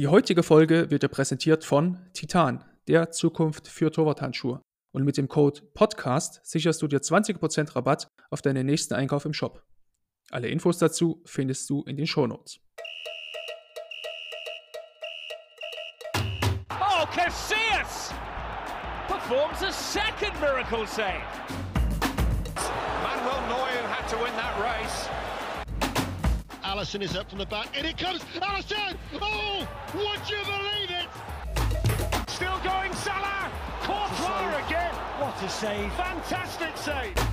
Die heutige Folge wird dir präsentiert von Titan, der Zukunft für Torwarthandschuhe. Und mit dem Code PODCAST sicherst du dir 20% Rabatt auf deinen nächsten Einkauf im Shop. Alle Infos dazu findest du in den Shownotes. Oh, Casillas performs a second miracle save. Manuel Neuer had to win that race. Allison is up from the back. In it comes. Allison! Oh, would you believe it? Still going, Salah. Courtois again. What a save. Fantastic save.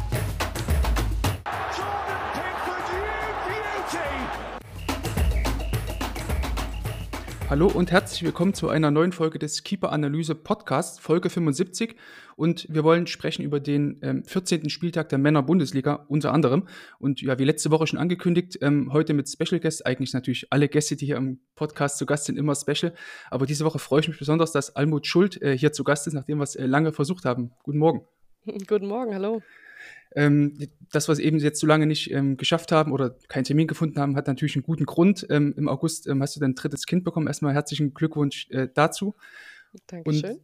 Hallo und herzlich willkommen zu einer neuen Folge des Keeper Analyse Podcasts, Folge 75. Und wir wollen sprechen über den ähm, 14. Spieltag der Männer-Bundesliga unter anderem. Und ja, wie letzte Woche schon angekündigt, ähm, heute mit Special Guests. Eigentlich natürlich alle Gäste, die hier im Podcast zu Gast sind, immer special. Aber diese Woche freue ich mich besonders, dass Almut Schuld äh, hier zu Gast ist, nachdem wir es äh, lange versucht haben. Guten Morgen. Guten Morgen, hallo. Ähm, das, was eben jetzt so lange nicht ähm, geschafft haben oder keinen Termin gefunden haben, hat natürlich einen guten Grund. Ähm, Im August ähm, hast du dein drittes Kind bekommen. Erstmal herzlichen Glückwunsch äh, dazu. Dankeschön. Und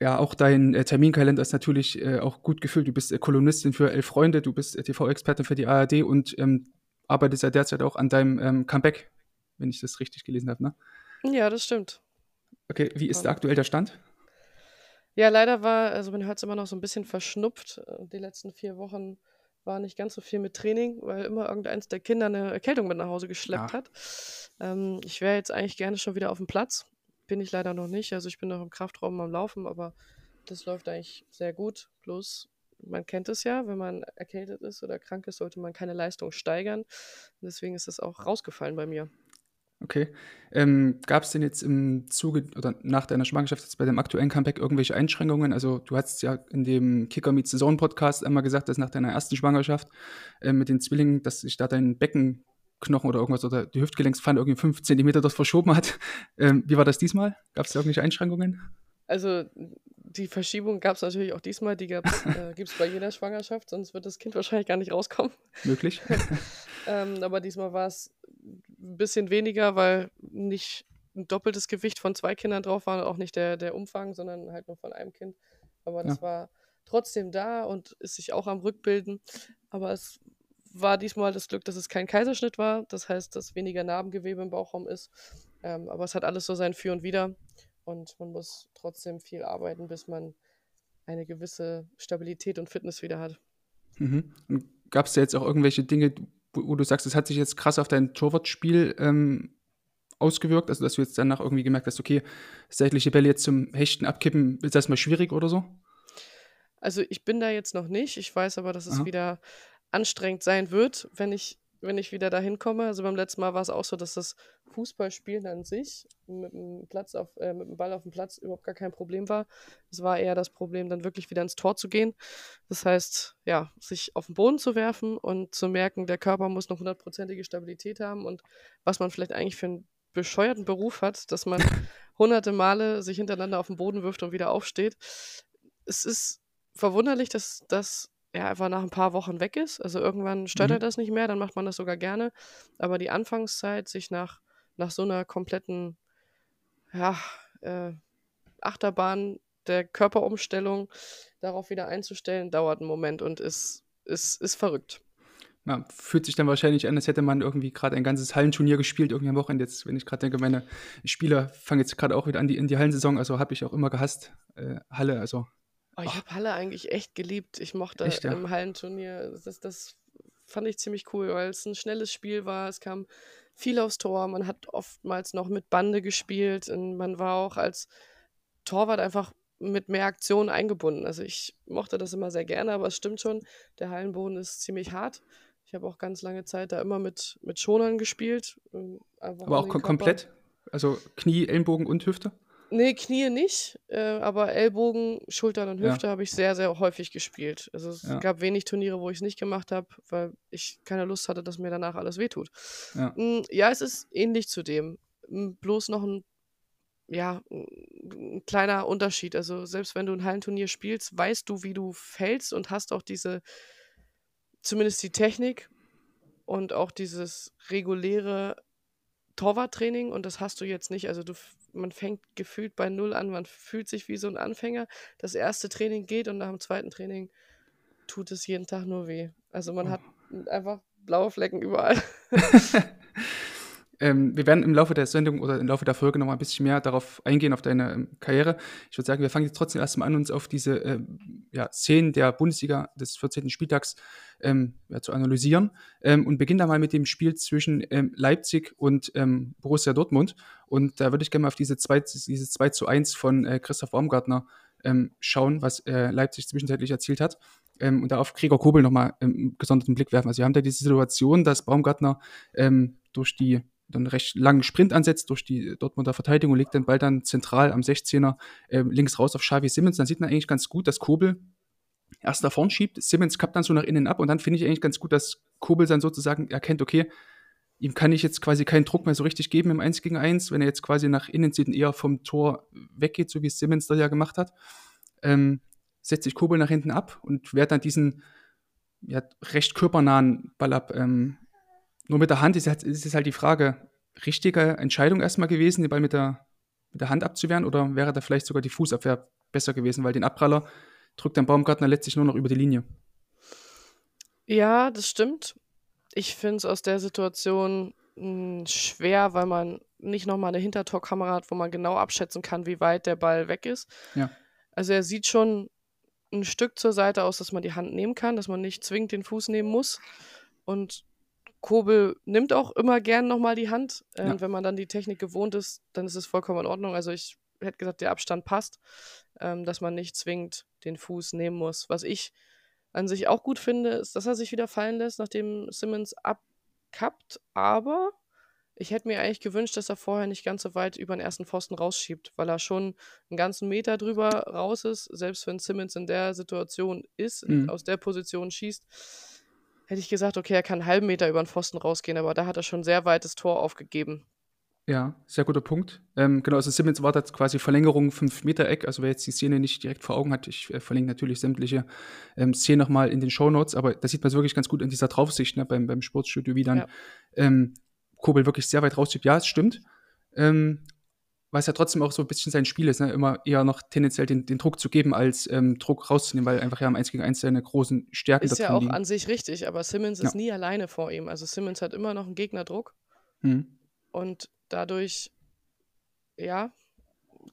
ja, auch dein äh, Terminkalender ist natürlich äh, auch gut gefüllt. Du bist äh, Kolumnistin für Elf Freunde, du bist äh, TV-Expertin für die ARD und ähm, arbeitest ja derzeit auch an deinem ähm, Comeback, wenn ich das richtig gelesen habe, ne? Ja, das stimmt. Okay, wie ist aktuell der Stand? Ja, leider war, also man hört es immer noch so ein bisschen verschnupft. Äh, Die letzten vier Wochen war nicht ganz so viel mit Training, weil immer irgendeins der Kinder eine Erkältung mit nach Hause geschleppt Ah. hat. Ähm, ich wäre jetzt eigentlich gerne schon wieder auf dem Platz. Bin ich leider noch nicht. Also ich bin noch im Kraftraum am Laufen, aber das läuft eigentlich sehr gut. Bloß, man kennt es ja, wenn man erkältet ist oder krank ist, sollte man keine Leistung steigern. Und deswegen ist das auch rausgefallen bei mir. Okay. Ähm, Gab es denn jetzt im Zuge oder nach deiner Schwangerschaft jetzt bei dem aktuellen Comeback irgendwelche Einschränkungen? Also du hast ja in dem Kicker Meets Saison Podcast einmal gesagt, dass nach deiner ersten Schwangerschaft äh, mit den Zwillingen, dass sich da dein Beckenknochen oder irgendwas oder die Hüftgelenkspfanne irgendwie fünf Zentimeter dort verschoben hat. Ähm, wie war das diesmal? Gab es da irgendwelche Einschränkungen? Also die Verschiebung gab es natürlich auch diesmal, die äh, gibt es bei jeder Schwangerschaft, sonst wird das Kind wahrscheinlich gar nicht rauskommen. Möglich? Ähm, aber diesmal war es ein bisschen weniger, weil nicht ein doppeltes Gewicht von zwei Kindern drauf war, und auch nicht der, der Umfang, sondern halt nur von einem Kind. Aber das Ja. war trotzdem da und ist sich auch am Rückbilden. Aber es war diesmal das Glück, dass es kein Kaiserschnitt war. Das heißt, dass weniger Narbengewebe im Bauchraum ist. Ähm, aber es hat alles so sein Für und Wider. Und man muss trotzdem viel arbeiten, bis man eine gewisse Stabilität und Fitness wieder hat. Mhm. Gab es da jetzt auch irgendwelche Dinge, wo, wo du sagst, es hat sich jetzt krass auf dein Torwartspiel ähm, ausgewirkt? Also, dass du jetzt danach irgendwie gemerkt hast, okay, seitliche Bälle jetzt zum Hechten abkippen, ist das mal schwierig oder so? Also ich bin da jetzt noch nicht. Ich weiß aber, dass es Aha. wieder anstrengend sein wird, wenn ich, wenn ich wieder dahin komme. Also beim letzten Mal war es auch so, dass das Fußballspielen an sich mit dem, Platz auf, äh, mit dem Ball auf dem Platz überhaupt gar kein Problem war. Es war eher das Problem, dann wirklich wieder ins Tor zu gehen. Das heißt, ja, sich auf den Boden zu werfen und zu merken, der Körper muss noch hundertprozentige Stabilität haben und was man vielleicht eigentlich für einen bescheuerten Beruf hat, dass man hunderte Male sich hintereinander auf den Boden wirft und wieder aufsteht. Es ist verwunderlich, dass das ja einfach nach ein paar Wochen weg ist. Also irgendwann stört Mhm. er das nicht mehr, dann macht man das sogar gerne. Aber die Anfangszeit, sich nach, nach so einer kompletten ja, äh, Achterbahn der Körperumstellung darauf wieder einzustellen, dauert einen Moment und ist, ist, ist verrückt. Ja, fühlt sich dann wahrscheinlich an, als hätte man irgendwie gerade ein ganzes Hallenturnier gespielt, irgendwie am Wochenende. Jetzt, wenn ich gerade denke, meine Spieler fangen jetzt gerade auch wieder an die, in die Hallensaison, also habe ich auch immer gehasst, äh, Halle, also Oh, ich habe Halle eigentlich echt geliebt. Ich mochte Echt, ja? im Hallenturnier, das, das fand ich ziemlich cool, weil es ein schnelles Spiel war. Es kam viel aufs Tor. Man hat oftmals noch mit Bande gespielt und man war auch als Torwart einfach mit mehr Aktion eingebunden. Also ich mochte das immer sehr gerne, aber es stimmt schon, der Hallenboden ist ziemlich hart. Ich habe auch ganz lange Zeit da immer mit, mit Schonern gespielt. ähm, aber auch kom komplett. Also Knie, Ellenbogen und Hüfte. Nee, Knie nicht, äh, aber Ellbogen, Schultern und Ja. Hüfte habe ich sehr, sehr häufig gespielt. Also es Ja. gab wenig Turniere, wo ich es nicht gemacht habe, weil ich keine Lust hatte, dass mir danach alles wehtut. Ja. Mm, Ja, es ist ähnlich zu dem. Mm, Bloß noch ein, ja, ein kleiner Unterschied. Also selbst wenn du ein Hallenturnier spielst, weißt du, wie du fällst und hast auch diese, zumindest die Technik und auch dieses reguläre Torwarttraining und das hast du jetzt nicht. Also du, man fängt gefühlt bei Null an, man fühlt sich wie so ein Anfänger. Das erste Training geht und nach dem zweiten Training tut es jeden Tag nur weh. Also man oh. hat einfach blaue Flecken überall. Ähm, wir werden im Laufe der Sendung oder im Laufe der Folge noch mal ein bisschen mehr darauf eingehen, auf deine ähm, Karriere. Ich würde sagen, wir fangen jetzt trotzdem erstmal an, uns auf diese ähm, ja, Szenen der Bundesliga des 14. Spieltags ähm, ja, zu analysieren ähm, und beginnen da mal mit dem Spiel zwischen ähm, Leipzig und Borussia Dortmund. Und da würde ich gerne mal auf diese 2, dieses 2 zu 1 von äh, Christoph Baumgartner schauen, was äh, Leipzig zwischenzeitlich erzielt hat. Ähm, und da auf Gregor Kobel nochmal ähm, gesonderten Blick werfen. Also wir haben da diese Situation, dass Baumgartner ähm, durch die dann recht langen Sprint ansetzt durch die Dortmunder Verteidigung und legt den Ball dann zentral am 16er äh, links raus auf Xavi Simmons. Dann sieht man eigentlich ganz gut, dass Kobel erst nach vorn schiebt, Simmons kappt dann so nach innen ab und dann finde ich eigentlich ganz gut, dass Kobel dann sozusagen erkennt, okay, ihm kann ich jetzt quasi keinen Druck mehr so richtig geben im 1 gegen 1, wenn er jetzt quasi nach innen zieht und eher vom Tor weggeht, so wie es Simmons da ja gemacht hat. Ähm, setzt sich Kobel nach hinten ab und wehrt dann diesen ja, recht körpernahen Ball ab. Ähm, nur mit der Hand ist, ist es halt die Frage, richtige Entscheidung erstmal gewesen, den Ball mit der, mit der Hand abzuwehren oder wäre da vielleicht sogar die Fußabwehr besser gewesen, weil den Abpraller drückt dann Baumgartner letztlich nur noch über die Linie. Ja, das stimmt. Ich finde es aus der Situation mh, hm, schwer, weil man nicht nochmal eine Hintertorkamera hat, wo man genau abschätzen kann, wie weit der Ball weg ist. Ja. Also er sieht schon ein Stück zur Seite aus, dass man die Hand nehmen kann, dass man nicht zwingend den Fuß nehmen muss. Und Kobel nimmt auch immer gern nochmal die Hand. Äh, ja. Wenn man dann die Technik gewohnt ist, dann ist es vollkommen in Ordnung. Also ich hätte gesagt, der Abstand passt, ähm, dass man nicht zwingend den Fuß nehmen muss. Was ich an sich auch gut finde, ist, dass er sich wieder fallen lässt, nachdem Simmons abkappt. Aber ich hätte mir eigentlich gewünscht, dass er vorher nicht ganz so weit über den ersten Pfosten rausschiebt, weil er schon einen ganzen Meter drüber raus ist. Selbst wenn Simmons in der Situation ist, mhm. aus der Position schießt, hätte ich gesagt, okay, er kann einen halben Meter über den Pfosten rausgehen, aber da hat er schon sehr weit das Tor aufgegeben. Ja, sehr guter Punkt. Ähm, genau, also Simmons war das quasi Verlängerung 5-Meter-Eck. Also wer jetzt die Szene nicht direkt vor Augen hat, ich äh, verlinke natürlich sämtliche ähm, Szenen nochmal in den Show Notes, aber da sieht man es wirklich ganz gut in dieser Draufsicht ne, beim, beim Sportstudio, wie dann ja. ähm, Kobel wirklich sehr weit rausschiebt. Ja, es stimmt. Ähm, was ja trotzdem auch so ein bisschen sein Spiel ist, ne? immer eher noch tendenziell den, den Druck zu geben, als ähm, Druck rauszunehmen, weil einfach ja am 1 gegen 1 seine großen Stärken Ist ja auch liegen. an sich richtig, aber Simmons ja. ist nie alleine vor ihm. Also Simmons hat immer noch einen Gegnerdruck. Mhm. Und dadurch, ja,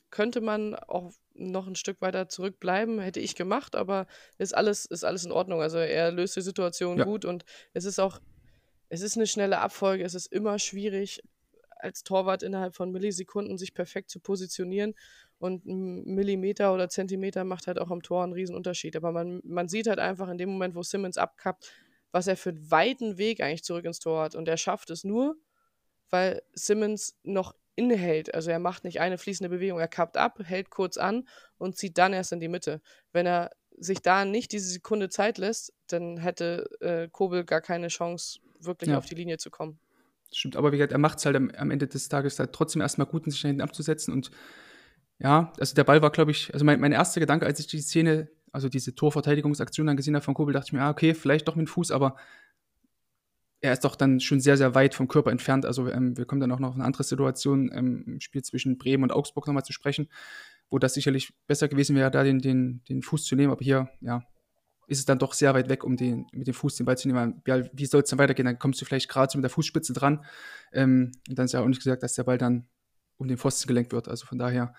könnte man auch noch ein Stück weiter zurückbleiben, hätte ich gemacht, aber ist alles, ist alles in Ordnung. Also er löst die Situation ja. gut und es ist auch, es ist eine schnelle Abfolge, es ist immer schwierig, als Torwart innerhalb von Millisekunden sich perfekt zu positionieren. Und ein Millimeter oder Zentimeter macht halt auch am Tor einen riesen Unterschied. Aber man, man sieht halt einfach in dem Moment, wo Simmons abkappt, was er für einen weiten Weg eigentlich zurück ins Tor hat. Und er schafft es nur, weil Simmons noch innehält. Also er macht nicht eine fließende Bewegung, er kappt ab, hält kurz an und zieht dann erst in die Mitte. Wenn er sich da nicht diese Sekunde Zeit lässt, dann hätte äh, Kobel gar keine Chance, wirklich ja. auf die Linie zu kommen. Stimmt, aber wie gesagt, er macht es halt am, am, Ende des Tages halt trotzdem erstmal gut, sich hinten abzusetzen. Und ja, also der Ball war, glaube ich, also mein, mein erster Gedanke, als ich die Szene, also diese Torverteidigungsaktion dann gesehen habe von Kobel, dachte ich mir, ah, okay, vielleicht doch mit dem Fuß, aber er ist doch dann schon sehr, sehr weit vom Körper entfernt. Also ähm, wir kommen dann auch noch auf eine andere Situation ähm, im Spiel zwischen Bremen und Augsburg nochmal zu sprechen, wo das sicherlich besser gewesen wäre, da den, den, den Fuß zu nehmen. Aber hier, ja, ist es dann doch sehr weit weg, um den, mit dem Fuß den Ball zu nehmen. Ja, wie soll es dann weitergehen? Dann kommst du vielleicht gerade so mit der Fußspitze dran. Ähm, und dann ist ja auch nicht gesagt, dass der Ball dann um den Pfosten gelenkt wird. Also von daher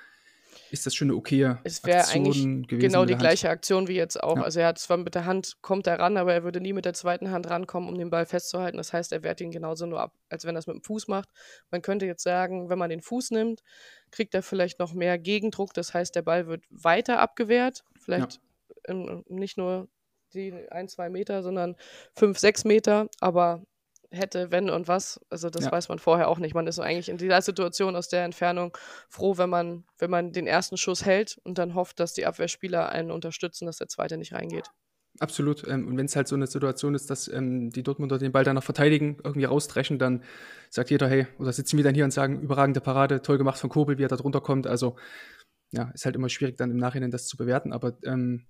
ist das schon eine okaye Es wäre eigentlich genau die gleiche Aktion wie jetzt auch. Ja. Also er hat zwar mit der Hand, kommt er ran, aber er würde nie mit der zweiten Hand rankommen, um den Ball festzuhalten. Das heißt, er wehrt ihn genauso nur ab, als wenn er es mit dem Fuß macht. Man könnte jetzt sagen, wenn man den Fuß nimmt, kriegt er vielleicht noch mehr Gegendruck. Das heißt, der Ball wird weiter abgewehrt. Vielleicht ja. In, nicht nur die ein, zwei Meter, sondern fünf, sechs Meter. Aber hätte, wenn und was, also das ja. weiß man vorher auch nicht. Man ist eigentlich in dieser Situation aus der Entfernung froh, wenn man, wenn man den ersten Schuss hält und dann hofft, dass die Abwehrspieler einen unterstützen, dass der zweite nicht reingeht. Absolut. Ähm, und wenn es halt so eine Situation ist, dass ähm, die Dortmunder den Ball dann noch verteidigen, irgendwie rausdreschen, dann sagt jeder, hey, oder sitzen wir dann hier und sagen, überragende Parade, toll gemacht von Kobel, wie er da drunter kommt. Also ja, ist halt immer schwierig dann im Nachhinein das zu bewerten, aber ähm,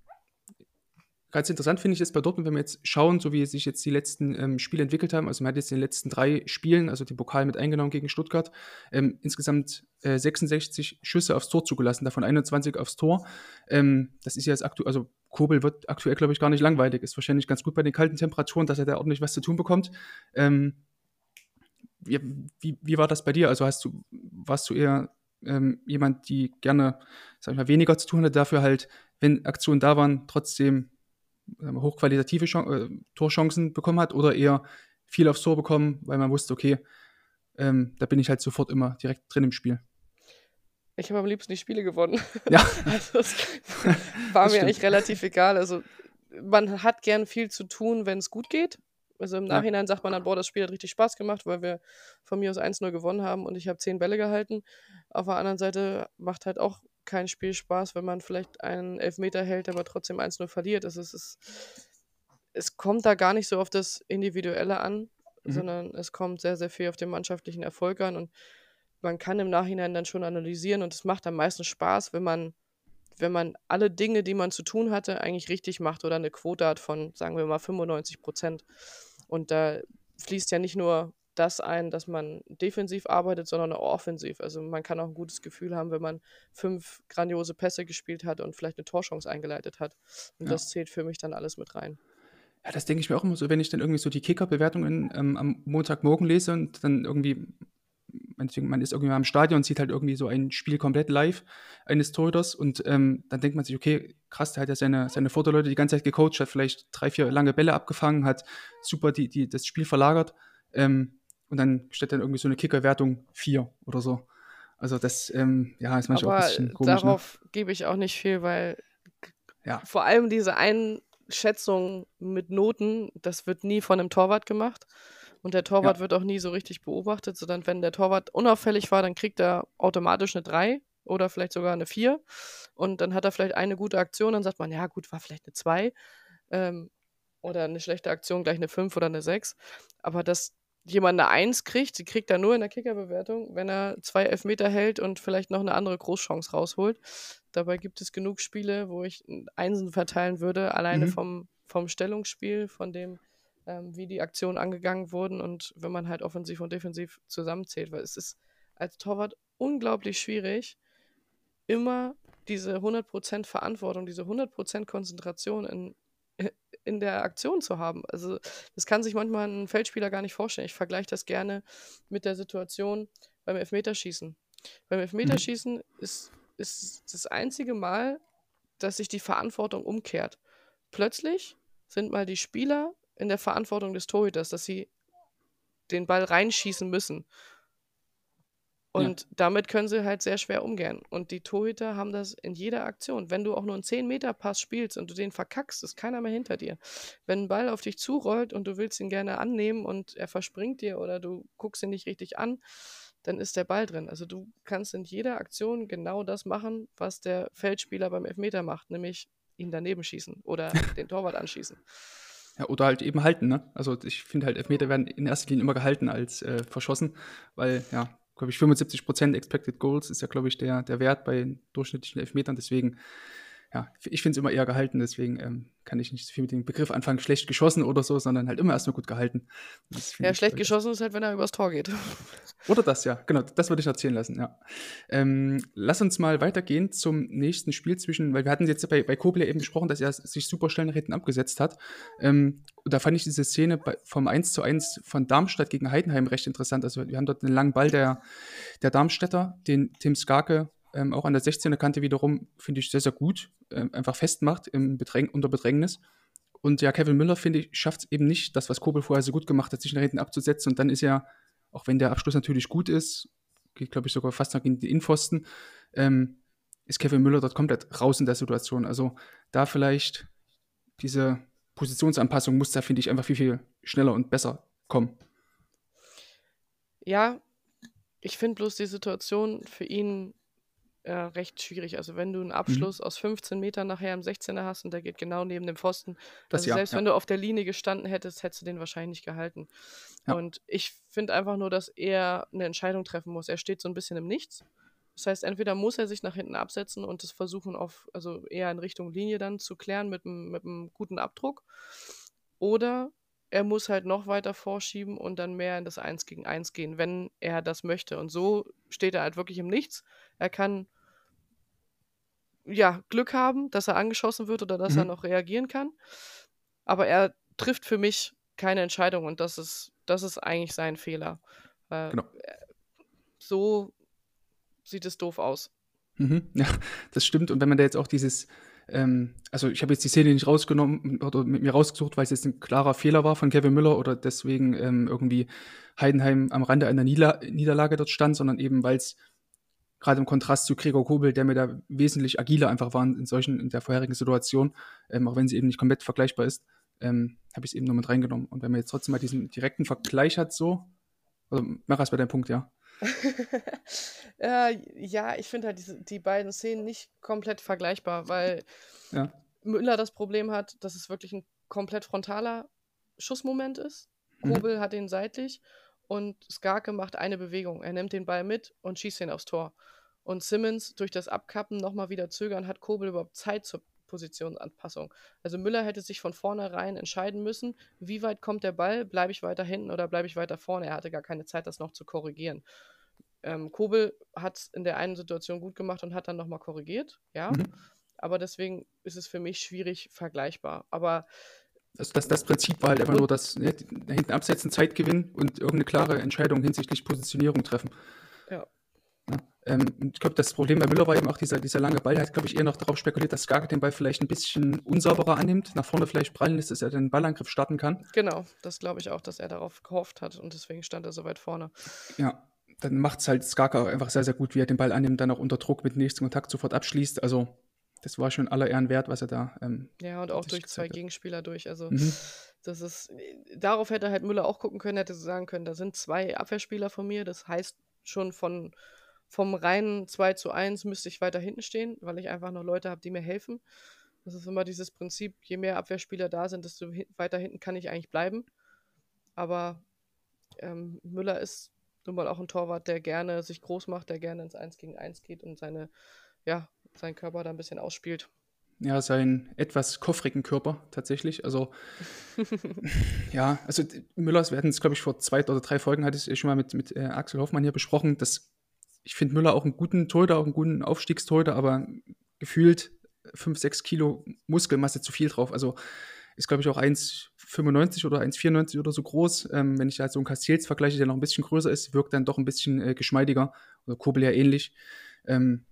ganz interessant finde ich jetzt bei Dortmund, wenn wir jetzt schauen, so wie sich jetzt die letzten ähm, Spiele entwickelt haben. Also man hat jetzt in den letzten drei Spielen, also den Pokal mit eingenommen gegen Stuttgart, ähm, insgesamt äh, 66 Schüsse aufs Tor zugelassen, davon 21 aufs Tor. Ähm, das ist ja jetzt aktuell, also Kobel wird aktuell, glaube ich, gar nicht langweilig. Ist wahrscheinlich ganz gut bei den kalten Temperaturen, dass er da ordentlich was zu tun bekommt. Ähm, wie, wie, wie, war das bei dir? Also hast du, warst du eher ähm, jemand, die gerne, sag ich mal, weniger zu tun hatte, dafür halt, wenn Aktionen da waren, trotzdem hochqualitative Chan äh, Torchancen bekommen hat oder eher viel aufs Tor bekommen, weil man wusste, okay, ähm, da bin ich halt sofort immer direkt drin im Spiel. Ich habe am liebsten die Spiele gewonnen. Ja. also es war mir eigentlich relativ egal. Also man hat gern viel zu tun, wenn es gut geht. Also im Nachhinein ja. sagt man dann, boah, das Spiel hat richtig Spaß gemacht, weil wir von mir aus 1-0 gewonnen haben und ich habe 10 Bälle gehalten. Auf der anderen Seite macht halt auch kein Spiel Spaß, wenn man vielleicht einen Elfmeter hält, aber trotzdem 1-0 verliert. Also es ist, es kommt da gar nicht so auf das Individuelle an, mhm. sondern es kommt sehr, sehr viel auf den mannschaftlichen Erfolg an und man kann im Nachhinein dann schon analysieren und es macht am meisten Spaß, wenn man, wenn man alle Dinge, die man zu tun hatte, eigentlich richtig macht oder eine Quote hat von, sagen wir mal, 95 Prozent. Und da fließt ja nicht nur das ein, dass man defensiv arbeitet, sondern auch offensiv. Also man kann auch ein gutes Gefühl haben, wenn man fünf grandiose Pässe gespielt hat und vielleicht eine Torchance eingeleitet hat. Und ja. das zählt für mich dann alles mit rein. Ja, das denke ich mir auch immer so, wenn ich dann irgendwie so die Kicker-Bewertungen ähm, am Montagmorgen lese und dann irgendwie, man ist irgendwie mal im Stadion und sieht halt irgendwie so ein Spiel komplett live eines Torhüters und ähm, dann denkt man sich, okay, krass, der hat ja seine, seine Vorderleute die ganze Zeit gecoacht, hat vielleicht drei, vier lange Bälle abgefangen, hat super die, die, das Spiel verlagert. Ähm, und dann steht dann irgendwie so eine Kickerwertung 4 oder so. Also das ähm, ja, ist manchmal Aber auch ein bisschen komisch. Ne? Darauf ne? gebe ich auch nicht viel, weil ja. vor allem diese Einschätzung mit Noten, das wird nie von einem Torwart gemacht. Und der Torwart ja. wird auch nie so richtig beobachtet, sondern wenn der Torwart unauffällig war, dann kriegt er automatisch eine 3 oder vielleicht sogar eine 4. Und dann hat er vielleicht eine gute Aktion, dann sagt man, ja gut, war vielleicht eine 2. Ähm, oder eine schlechte Aktion gleich eine 5 oder eine 6. Aber das, jemand eine Eins kriegt, sie kriegt er nur in der Kickerbewertung, wenn er zwei Elfmeter hält und vielleicht noch eine andere Großchance rausholt. Dabei gibt es genug Spiele, wo ich Einsen verteilen würde, alleine mhm. vom, vom Stellungsspiel, von dem, ähm, wie die Aktionen angegangen wurden und wenn man halt offensiv und defensiv zusammenzählt, weil es ist als Torwart unglaublich schwierig, immer diese 100% Verantwortung, diese 100% Konzentration in in der Aktion zu haben. Also das kann sich manchmal ein Feldspieler gar nicht vorstellen. Ich vergleiche das gerne mit der Situation beim Elfmeterschießen. Beim mhm. Elfmeterschießen mhm. ist, ist das einzige Mal, dass sich die Verantwortung umkehrt. Plötzlich sind mal die Spieler in der Verantwortung des Torhüters, dass sie den Ball reinschießen müssen. Und ja. damit können sie halt sehr schwer umgehen. Und die Torhüter haben das in jeder Aktion. Wenn du auch nur einen 10-Meter-Pass spielst und du den verkackst, ist keiner mehr hinter dir. Wenn ein Ball auf dich zurollt und du willst ihn gerne annehmen und er verspringt dir oder du guckst ihn nicht richtig an, dann ist der Ball drin. Also du kannst in jeder Aktion genau das machen, was der Feldspieler beim Elfmeter macht, nämlich ihn daneben schießen oder den Torwart anschießen. Ja, oder halt eben halten, ne? Also ich finde halt, Elfmeter werden in erster Linie immer gehalten als äh, verschossen, weil ja, glaube ich, 75% Expected Goals ist ja, glaube ich, der, der Wert bei durchschnittlichen Elfmetern. Deswegen, ja, ich finde es immer eher gehalten, deswegen ähm, kann ich nicht so viel mit dem Begriff anfangen, schlecht geschossen oder so, sondern halt immer erstmal gut gehalten. Ja, schlecht geschossen ist halt, wenn er übers Tor geht. Oder das, ja, genau, das würde ich erzählen lassen, ja. Ähm, lass uns mal weitergehen zum nächsten Spiel zwischen, weil wir hatten jetzt bei, bei Kobler eben besprochen, dass er sich super schnell nach hinten abgesetzt hat. Ähm, da fand ich diese Szene bei, vom 1 zu 1 von Darmstadt gegen Heidenheim recht interessant. Also wir haben dort einen langen Ball der, der Darmstädter, den Tim Skarke ähm, auch an der 16er Kante wiederum, finde ich sehr, sehr gut, äh, einfach festmacht im Bedräng unter Bedrängnis. Und ja, Kevin Müller, finde ich, schafft es eben nicht, das, was Kobel vorher so gut gemacht hat, sich nach hinten abzusetzen. Und dann ist er, auch wenn der Abschluss natürlich gut ist, geht, glaube ich, sogar fast noch in die Innenpfosten, ähm, ist Kevin Müller dort komplett raus in der Situation. Also da vielleicht diese Positionsanpassung muss da, finde ich, einfach viel, viel schneller und besser kommen. Ja, ich finde bloß die Situation für ihn äh, recht schwierig. Also wenn du einen mhm. Abschluss mhm. aus 15 Metern nachher im 16er hast und der geht genau neben dem Pfosten, das also ja, selbst ja. wenn du auf der Linie gestanden hättest, hättest du den wahrscheinlich nicht gehalten. Ja. Und ich finde einfach nur, dass er eine Entscheidung treffen muss. Er steht so ein bisschen im Nichts Das heißt, entweder muss er sich nach hinten absetzen und das versuchen auf, also eher in Richtung Linie dann zu klären mit einem, mit einem guten Abdruck. Oder er muss halt noch weiter vorschieben und dann mehr in das 1 gegen 1 gehen, wenn er das möchte. Und so steht er halt wirklich im Nichts. Er kann ja Glück haben, dass er angeschossen wird oder dass mhm. er noch reagieren kann. Aber er trifft für mich keine Entscheidung und das ist, das ist eigentlich sein Fehler. Äh, genau. So sieht es doof aus. Mhm, ja, das stimmt. Und wenn man da jetzt auch dieses, ähm, also ich habe jetzt die Szene nicht rausgenommen oder mit mir rausgesucht, weil es jetzt ein klarer Fehler war von Kevin Müller oder deswegen ähm, irgendwie Heidenheim am Rande einer Nieder Niederlage dort stand, sondern eben weil es gerade im Kontrast zu Gregor Kobel, der mir da wesentlich agiler einfach war in solchen, in der vorherigen Situation, ähm, auch wenn sie eben nicht komplett vergleichbar ist, ähm, habe ich es eben nur mit reingenommen. Und wenn man jetzt trotzdem mal diesen direkten Vergleich hat, so, also mach erst bei deinem Punkt, ja. äh, ja, ich finde halt diese, die beiden Szenen nicht komplett vergleichbar, weil ja. Müller das Problem hat, dass es wirklich ein komplett frontaler Schussmoment ist. Mhm. Kobel mhm. hat ihn seitlich und Skarke macht eine Bewegung. Er nimmt den Ball mit und schießt ihn aufs Tor. Und Simmons durch das Abkappen nochmal wieder zögern, hat Kobel überhaupt Zeit zur Positionsanpassung. Also Müller hätte sich von vornherein entscheiden müssen, wie weit kommt der Ball, bleibe ich weiter hinten oder bleibe ich weiter vorne. Er hatte gar keine Zeit, das noch zu korrigieren. Ähm, Kobel hat es in der einen Situation gut gemacht und hat dann nochmal korrigiert, ja. Mhm. Aber deswegen ist es für mich schwierig vergleichbar. Aber also das, das Prinzip war halt einfach nur das ne, hinten absetzen, Zeit gewinnen und irgendeine klare Entscheidung hinsichtlich Positionierung treffen. Ja. ja ähm, ich glaube, das Problem bei Müller war eben auch dieser, dieser lange Ball. Er hat, glaube ich, eher noch darauf spekuliert, dass Skarke den Ball vielleicht ein bisschen unsauberer annimmt, nach vorne vielleicht prallen lässt, dass er den Ballangriff starten kann. Genau, das glaube ich auch, dass er darauf gehofft hat und deswegen stand er so weit vorne. Ja, dann macht es halt Skarke einfach sehr, sehr gut, wie er den Ball annimmt, dann auch unter Druck mit dem nächsten Kontakt sofort abschließt. Also das war schon aller Ehren wert, was er da. Ähm, ja, und auch durch zwei hat. Gegenspieler durch. Also, mhm. das ist, darauf hätte halt Müller auch gucken können, hätte sagen können, da sind zwei Abwehrspieler von mir. Das heißt, schon von, vom reinen 2 zu 1 müsste ich weiter hinten stehen, weil ich einfach noch Leute habe, die mir helfen. Das ist immer dieses Prinzip, je mehr Abwehrspieler da sind, desto weiter hinten kann ich eigentlich bleiben. Aber ähm, Müller ist nun mal auch ein Torwart, der gerne sich groß macht, der gerne ins 1 gegen 1 geht und seine ja, seinen Körper da ein bisschen ausspielt. Ja, seinen etwas koffrigen Körper tatsächlich. Also, ja, also Müllers, wir hatten es, glaube ich, vor zwei oder drei Folgen, hatte ich schon mal mit, mit äh, Axel Hoffmann hier besprochen, dass ich finde Müller auch einen guten Torhüter, auch einen guten Aufstiegstorhüter, aber gefühlt 5, 6 Kilo Muskelmasse zu viel drauf. Also ist, glaube ich, auch 1,95 oder 1,94 oder so groß. Ähm, wenn ich halt so einen Castells vergleiche, der noch ein bisschen größer ist, wirkt dann doch ein bisschen äh, geschmeidiger. Oder Kobel ja ähnlich. Ähm,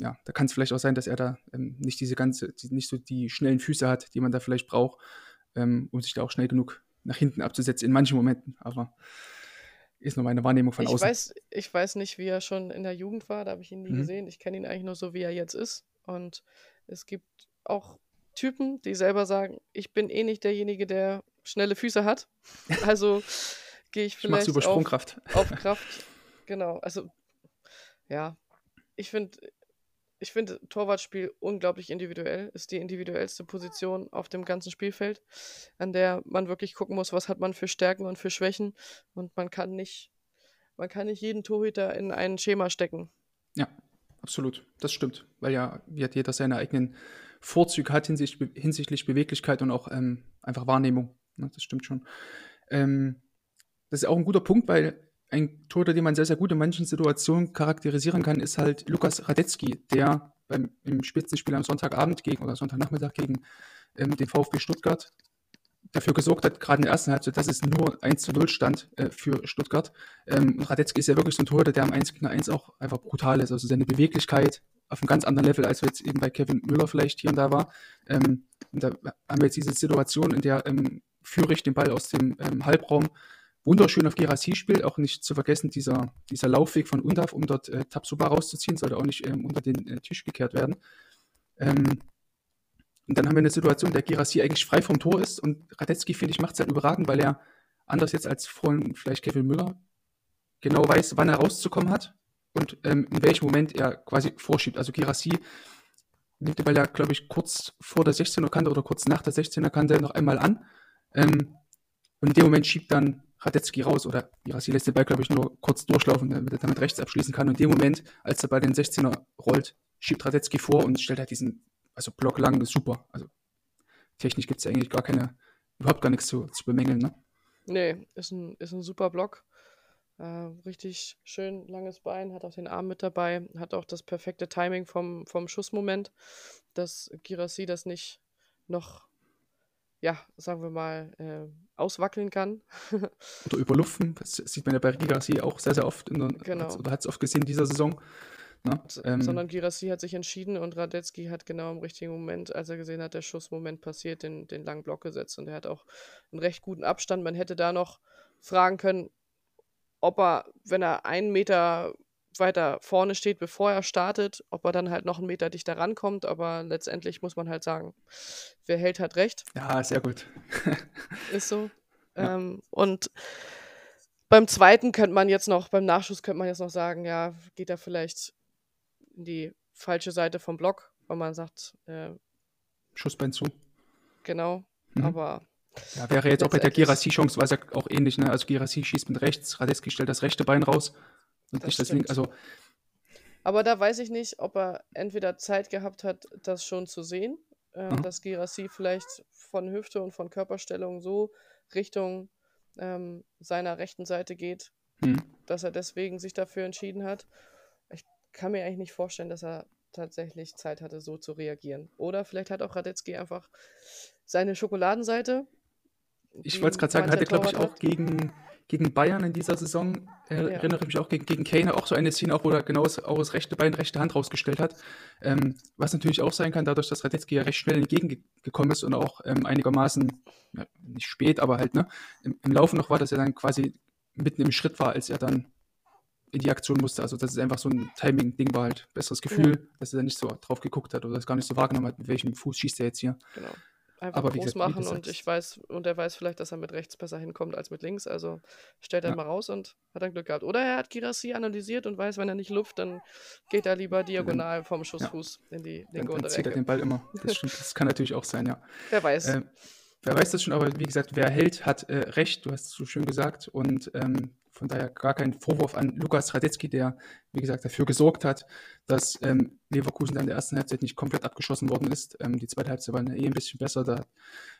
ja, da kann es vielleicht auch sein, dass er da ähm, nicht diese ganze, die, nicht so die schnellen Füße hat, die man da vielleicht braucht, ähm, um sich da auch schnell genug nach hinten abzusetzen in manchen Momenten. Aber ist nur meine Wahrnehmung von ich außen. Weiß, ich weiß nicht, wie er schon in der Jugend war, da habe ich ihn nie mhm. gesehen. Ich kenne ihn eigentlich nur so, wie er jetzt ist. Und es gibt auch Typen, die selber sagen, ich bin eh nicht derjenige, der schnelle Füße hat. Also gehe ich vielleicht ich über Sprungkraft. Auf, auf Kraft. Genau, also ja, ich finde, ich finde Torwartspiel unglaublich individuell, ist die individuellste Position auf dem ganzen Spielfeld, an der man wirklich gucken muss, was hat man für Stärken und für Schwächen und man kann nicht, man kann nicht jeden Torhüter in ein Schema stecken. Ja, absolut, das stimmt, weil ja jeder seine eigenen Vorzüge hat hinsichtlich, hinsichtlich Beweglichkeit und auch ähm, einfach Wahrnehmung. Ne, das stimmt schon. Ähm, das ist auch ein guter Punkt, weil ein Torhüter, den man sehr, sehr gut in manchen Situationen charakterisieren kann, ist halt Lukas Radetzky, der beim, im Spitzenspiel am Sonntagabend gegen oder Sonntagnachmittag gegen ähm, den VfB Stuttgart dafür gesorgt hat, gerade in der ersten Halbzeit, dass es nur 1 zu 0 stand äh, für Stuttgart. Ähm, Radetzky ist ja wirklich so ein Torhüter, der am 1 gegen 1 auch einfach brutal ist. Also seine Beweglichkeit auf einem ganz anderen Level, als jetzt eben bei Kevin Müller vielleicht hier und da war. Ähm, und da haben wir jetzt diese Situation, in der ähm, Führig den Ball aus dem ähm, Halbraum wunderschön auf Gerassi spielt, auch nicht zu vergessen, dieser, dieser Laufweg von Undav, um dort äh, Tabsuba rauszuziehen, sollte auch nicht ähm, unter den äh, Tisch gekehrt werden. Ähm, und dann haben wir eine Situation, der Gerassi eigentlich frei vom Tor ist und Radetzky, finde ich, macht es halt überragend, weil er, anders jetzt als vorhin vielleicht Kevin Müller, genau weiß, wann er rauszukommen hat und ähm, in welchem Moment er quasi vorschiebt. Also Gerassi nimmt den Ball ja, glaube ich, kurz vor der 16er Kante oder kurz nach der 16er Kante noch einmal an. Ähm, und in dem Moment schiebt dann Radetzky raus oder Girassi lässt den Ball, glaube ich, nur kurz durchlaufen, damit er damit rechts abschließen kann. Und in dem Moment, als der Ball den 16er rollt, schiebt Radetzky vor und stellt halt diesen, also Block lang, ist super. Also technisch gibt es eigentlich gar keine, überhaupt gar nichts zu, zu bemängeln, ne? Nee, ist ein, ist ein super Block. Äh, richtig schön langes Bein, hat auch den Arm mit dabei, hat auch das perfekte Timing vom, vom Schussmoment, dass Girassi das nicht noch, ja, sagen wir mal, äh, auswackeln kann. Oder überlupfen, das sieht man ja bei Girassi auch sehr, sehr oft, in der, Genau. oder hat es oft gesehen in dieser Saison. Ne? S- Ähm, sondern Girassi hat sich entschieden und Radetzky hat genau im richtigen Moment, als er gesehen hat, der Schussmoment passiert, den, den langen Block gesetzt. Und er hat auch einen recht guten Abstand. Man hätte da noch fragen können, ob er, wenn er einen Meter weiter vorne steht, bevor er startet, ob er dann halt noch einen Meter dichter rankommt. Aber letztendlich muss man halt sagen, wer hält, hat recht. ja, sehr gut. Ist so. Ja. Ähm, und beim zweiten könnte man jetzt noch, beim Nachschuss könnte man jetzt noch sagen, ja, geht er vielleicht in die falsche Seite vom Block, weil man sagt, äh, Schussbein zu. genau, Mhm. aber Ja, wäre jetzt auch bei der Girassi-Chance, war es ja auch ähnlich, ne? Also Girassi schießt mit rechts, Radetzky stellt das rechte Bein raus und Das stimmt. linke. Also, Aber da weiß ich nicht, ob er entweder Zeit gehabt hat, das schon zu sehen, äh, dass Girassi vielleicht von Hüfte und von Körperstellung so Richtung ähm, seiner rechten Seite geht, hm. dass er deswegen sich dafür entschieden hat. Ich kann mir eigentlich nicht vorstellen, dass er tatsächlich Zeit hatte, so zu reagieren. Oder vielleicht hat auch Radetzky einfach seine Schokoladenseite. ich wollte es gerade sagen, mancher hatte, glaube ich, auch hat. gegen, gegen Bayern in dieser Saison, Ja. erinnere ich mich auch, gegen, gegen Kane auch so eine Szene, auch, wo er genau das, auch das rechte Bein, rechte Hand rausgestellt hat. Ähm, was natürlich auch sein kann, dadurch, dass Radetzky ja recht schnell entgegengekommen ist und auch ähm, einigermaßen, ja, nicht spät, aber halt, ne, im, im Laufen noch war, dass er dann quasi mitten im Schritt war, als er dann in die Aktion musste. Also, dass es einfach so ein Timing-Ding war halt. Besseres Gefühl, dass er dann nicht so drauf geguckt hat oder das gar nicht so wahrgenommen hat, mit welchem Fuß schießt er jetzt hier. Genau. Einfach Aber groß gesagt, machen und ich weiß, und er weiß vielleicht, dass er mit rechts besser hinkommt als mit links. Also stellt er Ja. mal raus und hat dann Glück gehabt. Oder er hat Girassi analysiert und weiß, wenn er nicht luft, dann geht er lieber diagonal vom Schussfuß in die Dann, linke dann untere zieht er den Ball immer. Das stimmt, das kann natürlich auch sein, ja. Wer weiß. Äh, wer weiß das schon, aber wie gesagt, wer hält, hat äh, recht, du hast es so schön gesagt. Und ähm, von daher gar kein Vorwurf an Lukas Radetzky, der, wie gesagt, dafür gesorgt hat, dass ähm, Leverkusen dann in der ersten Halbzeit nicht komplett abgeschossen worden ist. Ähm, die zweite Halbzeit war eh ein bisschen besser. Da,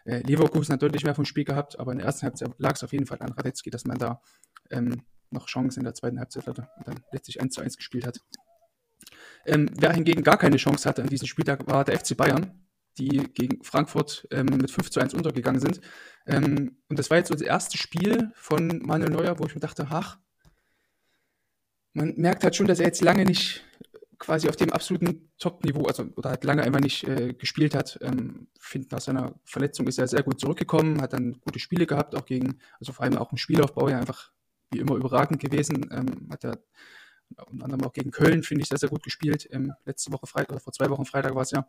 äh, Leverkusen hat deutlich mehr vom Spiel gehabt, aber in der ersten Halbzeit lag es auf jeden Fall an Radetzky, dass man da ähm, noch Chancen in der zweiten Halbzeit hatte und dann letztlich 1 zu 1 gespielt hat. Ähm, wer hingegen gar keine Chance hatte an diesem Spieltag, war der FC Bayern, die gegen Frankfurt ähm, mit 5 zu 1 untergegangen sind. Ähm, und das war jetzt so das erste Spiel von Manuel Neuer, wo ich mir dachte, ach, man merkt halt schon, dass er jetzt lange nicht quasi auf dem absoluten Top-Niveau, also oder halt lange einfach nicht äh, gespielt hat. Ähm, finde nach seiner Verletzung ist er sehr gut zurückgekommen, hat dann gute Spiele gehabt, auch gegen, also vor allem auch im Spielaufbau ja einfach wie immer überragend gewesen. Ähm, hat er unter anderem auch gegen Köln, finde ich, sehr, sehr gut gespielt. Ähm, letzte Woche Freitag, oder vor zwei Wochen Freitag war es ja.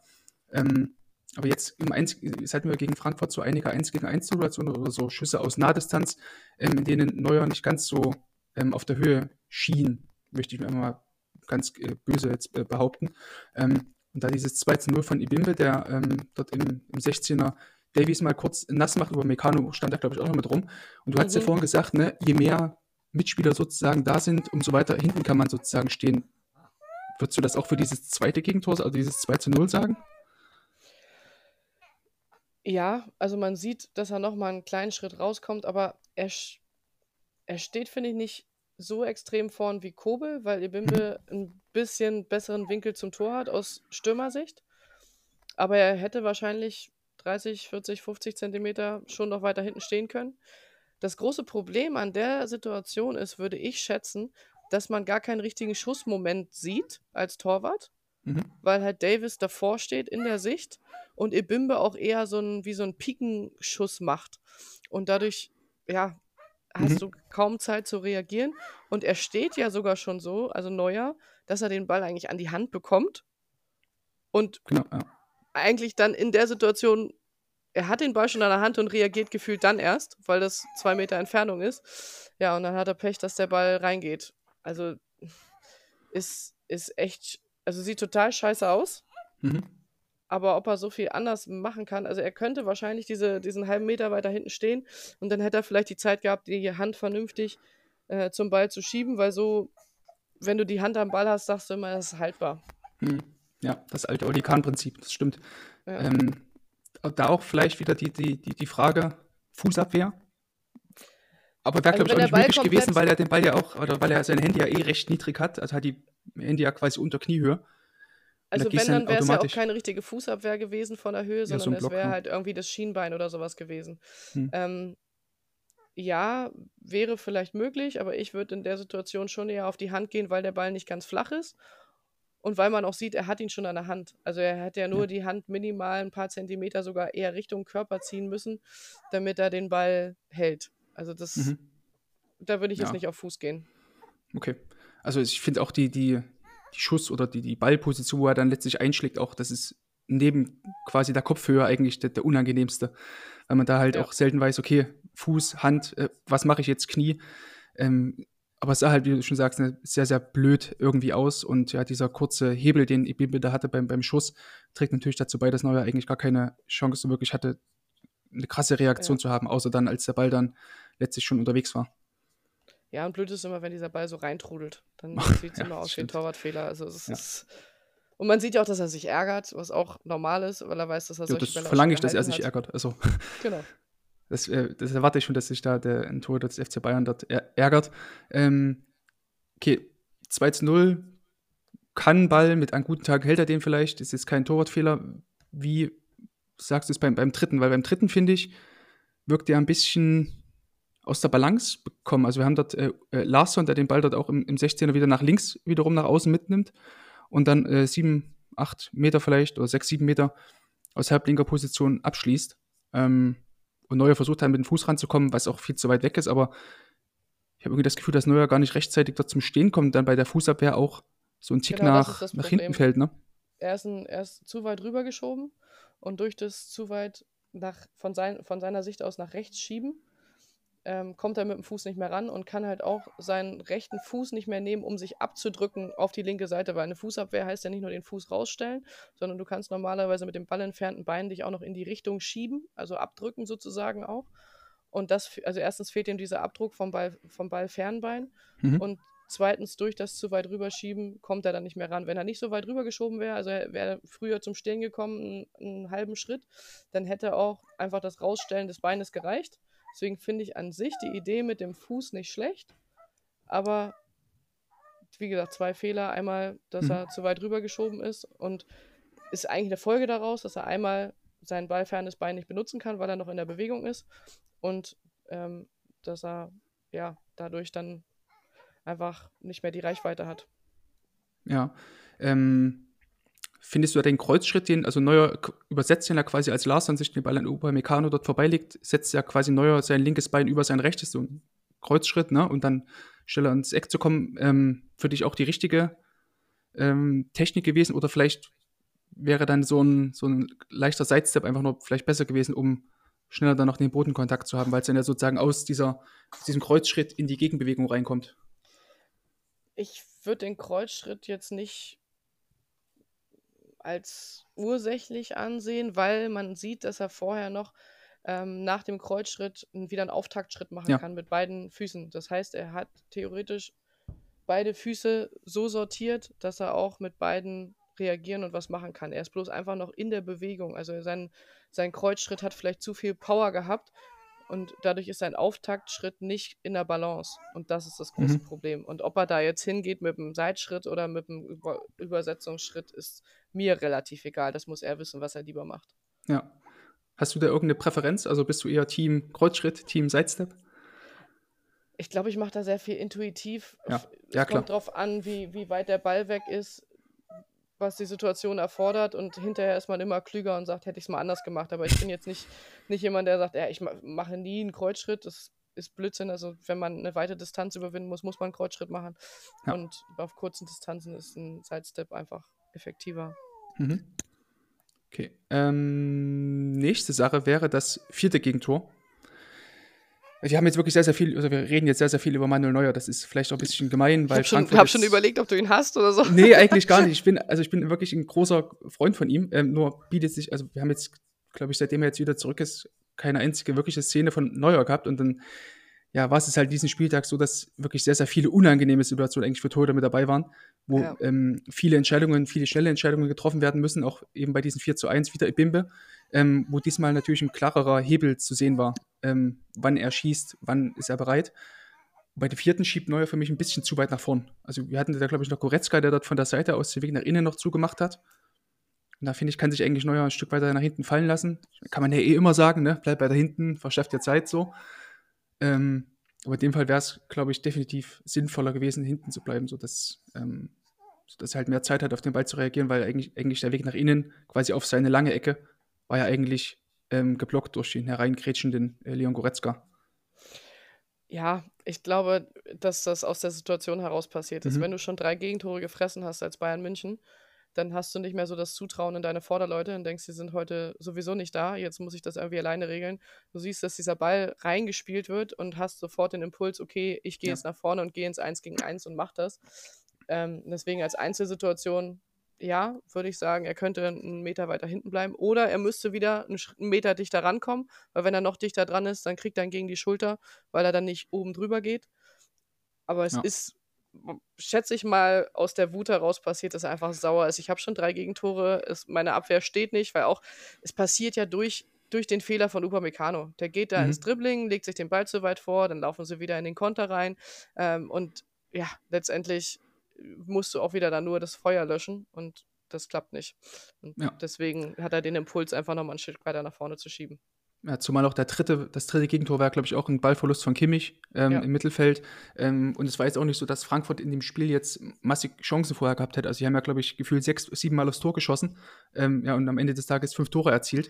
Ähm, aber jetzt im 1, es hatten wir gegen Frankfurt so einige 1 gegen 1 Situationen oder so Schüsse aus Nahdistanz, ähm, in denen Neuer nicht ganz so ähm, auf der Höhe schien, möchte ich mir mal ganz äh, böse jetzt äh, behaupten. Ähm, und da dieses 2 zu 0 von Ibimbe, der ähm, dort im, im 16er Davies mal kurz nass macht, über Meccano stand da, glaube ich, auch noch mit rum. Und du hast ja Mhm. vorhin gesagt, ne, je mehr Mitspieler sozusagen da sind, umso weiter hinten kann man sozusagen stehen. Würdest du das auch für dieses zweite Gegentor, also dieses 2 zu 0 sagen? Ja, also man sieht, dass er nochmal einen kleinen Schritt rauskommt, aber er, sch- er steht, finde ich, nicht so extrem vorn wie Kobel, weil Ibimbe ein bisschen besseren Winkel zum Tor hat aus Stürmersicht. Aber er hätte wahrscheinlich 30, 40, 50 Zentimeter schon noch weiter hinten stehen können. Das große Problem an der Situation ist, würde ich schätzen, dass man gar keinen richtigen Schussmoment sieht als Torwart Mhm. weil halt Davis davor steht in der Sicht und Ibimbe auch eher so ein, wie so ein Pikenschuss macht. Und dadurch, ja, hast Mhm. du kaum Zeit zu reagieren. Und er steht ja sogar schon so, also Neuer, dass er den Ball eigentlich an die Hand bekommt. Und Genau, ja. eigentlich dann in der Situation, er hat den Ball schon an der Hand und reagiert gefühlt dann erst, weil das zwei Meter Entfernung ist. Ja, und dann hat er Pech, dass der Ball reingeht. Also ist, ist echt, also sieht total scheiße aus. Mhm. Aber ob er so viel anders machen kann, also er könnte wahrscheinlich diese, diesen halben Meter weiter hinten stehen und dann hätte er vielleicht die Zeit gehabt, die Hand vernünftig äh, zum Ball zu schieben, weil so, wenn du die Hand am Ball hast, sagst du immer, es ist haltbar. Hm. Ja, das alte Oli Kahn-Prinzip, das stimmt. Ja. Ähm, da auch vielleicht wieder die, die, die, die Frage Fußabwehr. Aber da Also glaube ich auch nicht möglich gewesen, weil er den Ball ja auch, oder weil er sein Handy ja eh recht niedrig hat, also hat die Handy ja quasi unter Kniehöhe. Also da wenn, dann wäre es ja auch keine richtige Fußabwehr gewesen von der Höhe, Ja, so sondern es wäre halt irgendwie das Schienbein oder sowas gewesen. Hm. Ähm, ja, wäre vielleicht möglich, aber ich würde in der Situation schon eher auf die Hand gehen, weil der Ball nicht ganz flach ist und weil man auch sieht, er hat ihn schon an der Hand. Also er hätte ja nur Ja. die Hand minimal ein paar Zentimeter sogar eher Richtung Körper ziehen müssen, damit er den Ball hält. Also das, Mhm. da würde ich jetzt Ja. nicht auf Fuß gehen. Okay. Also ich finde auch die, die, die Schuss- oder die, die Ballposition, wo er dann letztlich einschlägt, auch das ist neben quasi der Kopfhöhe eigentlich der, der unangenehmste. Weil man da halt Ja. auch selten weiß, okay, Fuß, Hand, äh, was mache ich jetzt, Knie. Ähm, aber es sah halt, wie du schon sagst, ne, sehr, sehr blöd irgendwie aus. Und ja, dieser kurze Hebel, den Ibimbe da hatte beim, beim Schuss, trägt natürlich dazu bei, dass Neuer eigentlich gar keine Chance wirklich hatte, eine krasse Reaktion Ja. zu haben, außer dann, als der Ball dann letztlich schon unterwegs war. Ja, und blöd ist immer, wenn dieser Ball so reintrudelt. Dann sieht es Ja, immer aus wie ein. Torwartfehler. Also es Ja. ist. Und man sieht ja auch, dass er sich ärgert, was auch normal ist, weil er weiß, dass er Ja, solche das Bälle verlange ich, dass er sich hat. ärgert. Also Genau. Das, äh, das erwarte ich schon, dass sich da der ein Tor des FC Bayern dort ärgert. Ähm, okay, 2 zu 0. Kann Ball, mit einem guten Tag hält er den vielleicht, ist jetzt kein Torwartfehler. Wie sagst du es beim, beim dritten? Weil beim dritten, finde ich, wirkt er ein bisschen aus der Balance bekommen. Also wir haben dort äh, äh, Larsson, der den Ball dort auch im, im 16er wieder nach links wiederum nach außen mitnimmt und dann äh, sieben, acht Meter vielleicht oder sechs, sieben Meter aus halblinker Position abschließt. Ähm, und Neuer versucht dann mit dem Fuß ranzukommen, was auch viel zu weit weg ist, aber ich habe irgendwie das Gefühl, dass Neuer gar nicht rechtzeitig dort zum Stehen kommt und dann bei der Fußabwehr auch so ein Tick Genau, nach, nach hinten fällt, ne? Er ist, ein, er ist zu weit rübergeschoben und durch das zu weit nach, von, sein, von seiner Sicht aus nach rechts schieben, ähm, kommt er mit dem Fuß nicht mehr ran und kann halt auch seinen rechten Fuß nicht mehr nehmen, um sich abzudrücken auf die linke Seite, weil eine Fußabwehr heißt ja nicht nur den Fuß rausstellen, sondern du kannst normalerweise mit dem ballentfernten Bein dich auch noch in die Richtung schieben, also abdrücken sozusagen auch. Und das, also erstens fehlt ihm dieser Abdruck vom Ball, vom Ballfernbein Mhm. und zweitens durch das zu weit rüberschieben kommt er dann nicht mehr ran. Wenn er nicht so weit rübergeschoben wäre, also er wäre früher zum Stehen gekommen, einen, einen halben Schritt, dann hätte auch einfach das Rausstellen des Beines gereicht. Deswegen finde ich an sich die Idee mit dem Fuß nicht schlecht, aber wie gesagt, zwei Fehler. Einmal, dass Mhm. er zu weit rübergeschoben ist und ist eigentlich eine Folge daraus, dass er einmal sein ballfernes Bein nicht benutzen kann, weil er noch in der Bewegung ist und ähm, dass er ja dadurch dann einfach nicht mehr die Reichweite hat. Ja. Ähm, findest du den Kreuzschritt, den, also Neuer übersetzt ihn ja quasi als Larsson sich den Ball an Upamecano dort vorbeilegt, setzt ja quasi Neuer sein linkes Bein über sein rechtes, so ein Kreuzschritt, ne? Und dann schneller ins Eck zu kommen, ähm, für dich auch die richtige ähm, Technik gewesen oder vielleicht wäre dann so ein, so ein leichter Sidestep einfach nur vielleicht besser gewesen, um schneller dann noch den Bodenkontakt zu haben, weil es dann ja sozusagen aus dieser, aus diesem Kreuzschritt in die Gegenbewegung reinkommt. Ich würde den Kreuzschritt jetzt nicht als ursächlich ansehen, weil man sieht, dass er vorher noch ähm, nach dem Kreuzschritt wieder einen Auftaktschritt machen Ja. kann mit beiden Füßen. Das heißt, er hat theoretisch beide Füße so sortiert, dass er auch mit beiden reagieren und was machen kann. Er ist bloß einfach noch in der Bewegung. Also sein, sein Kreuzschritt hat vielleicht zu viel Power gehabt und dadurch ist sein Auftaktschritt nicht in der Balance. Und das ist das große Mhm. Problem. Und ob er da jetzt hingeht mit einem Seitschritt oder mit einem Über Übersetzungsschritt, ist mir relativ egal. Das muss er wissen, was er lieber macht. Ja. Hast du da irgendeine Präferenz? Also bist du eher Team Kreuzschritt, Team Sidestep? Ich glaube, ich mache da sehr viel intuitiv. Ja. Es Ja, klar. kommt drauf an, wie, wie weit der Ball weg ist, was die Situation erfordert. Und hinterher ist man immer klüger und sagt, hätte ich es mal anders gemacht. Aber ich bin jetzt nicht, nicht jemand, der sagt, ja, ich ma- mache nie einen Kreuzschritt. Das ist Blödsinn. Also wenn man eine weite Distanz überwinden muss, muss man einen Kreuzschritt machen. Ja. Und auf kurzen Distanzen ist ein Sidestep einfach effektiver. Mhm. Okay. Ähm, nächste Sache wäre das vierte Gegentor. Wir haben jetzt wirklich sehr, sehr viel, also wir reden jetzt sehr, sehr viel über Manuel Neuer. Das ist vielleicht auch ein bisschen gemein, weil ich habe schon, hab schon, überlegt, ob du ihn hast oder so. Nee, eigentlich gar nicht. Ich bin, also ich bin wirklich ein großer Freund von ihm. Ähm, nur bietet sich, also wir haben jetzt, glaube ich, seitdem er jetzt wieder zurück ist, keine einzige wirkliche Szene von Neuer gehabt. Und dann, ja, war es halt diesen Spieltag so, dass wirklich sehr, sehr viele unangenehme Situationen eigentlich für Torhüter mit dabei waren, wo ja. ähm, viele Entscheidungen, viele schnelle Entscheidungen getroffen werden müssen, auch eben bei diesen 4 zu 1 wieder Ibimbe ähm, wo diesmal natürlich ein klarerer Hebel zu sehen war, ähm, wann er schießt, wann ist er bereit. Bei dem vierten schiebt Neuer für mich ein bisschen zu weit nach vorn. Also wir hatten da, glaube ich, noch Goretzka, der dort von der Seite aus den Weg nach innen noch zugemacht hat. Und da finde ich, kann sich eigentlich Neuer ein Stück weiter nach hinten fallen lassen. Kann man ja eh immer sagen, ne? Bleib weiter hinten, verschafft dir Zeit so. Ähm, aber in dem Fall wäre es, glaube ich, definitiv sinnvoller gewesen, hinten zu bleiben, sodass, ähm, sodass er halt mehr Zeit hat, auf den Ball zu reagieren, weil eigentlich, eigentlich der Weg nach innen quasi auf seine lange Ecke war ja eigentlich ähm, geblockt durch den hereingrätschenden äh, Leon Goretzka. Ja, ich glaube, dass das aus der Situation heraus passiert ist. Mhm. Wenn du schon drei Gegentore gefressen hast als Bayern München, dann hast du nicht mehr so das Zutrauen in deine Vorderleute und denkst, sie sind heute sowieso nicht da, jetzt muss ich das irgendwie alleine regeln. Du siehst, dass dieser Ball reingespielt wird und hast sofort den Impuls, okay, ich gehe ja. jetzt nach vorne und gehe ins 1 gegen 1 und mach das. Ähm, deswegen als Einzelsituation ja, würde ich sagen, er könnte einen Meter weiter hinten bleiben. Oder er müsste wieder einen, Meter dichter rankommen, weil wenn er noch dichter dran ist, dann kriegt er ihn gegen die Schulter, weil er dann nicht oben drüber geht. Aber es ja. ist, schätze ich mal, aus der Wut heraus passiert, dass er einfach sauer ist. Ich habe schon drei Gegentore, es, meine Abwehr steht nicht, weil auch, es passiert ja durch, durch den Fehler von Upamecano. Der geht da mhm. ins Dribbling, legt sich den Ball zu weit vor, dann laufen sie wieder in den Konter rein. Ähm, und ja, letztendlich musst du auch wieder dann nur das Feuer löschen und das klappt nicht. Und ja. deswegen hat er den Impuls, einfach nochmal ein Stück weiter nach vorne zu schieben. Ja, zumal auch der dritte, das dritte Gegentor war, glaube ich, auch ein Ballverlust von Kimmich ähm, ja. im Mittelfeld. Ähm, und es war jetzt auch nicht so, dass Frankfurt in dem Spiel jetzt massig Chancen vorher gehabt hätte. Also, sie haben ja, glaube ich, gefühlt sechs, sieben Mal aufs Tor geschossen. Ähm, ja, und am Ende des Tages fünf Tore erzielt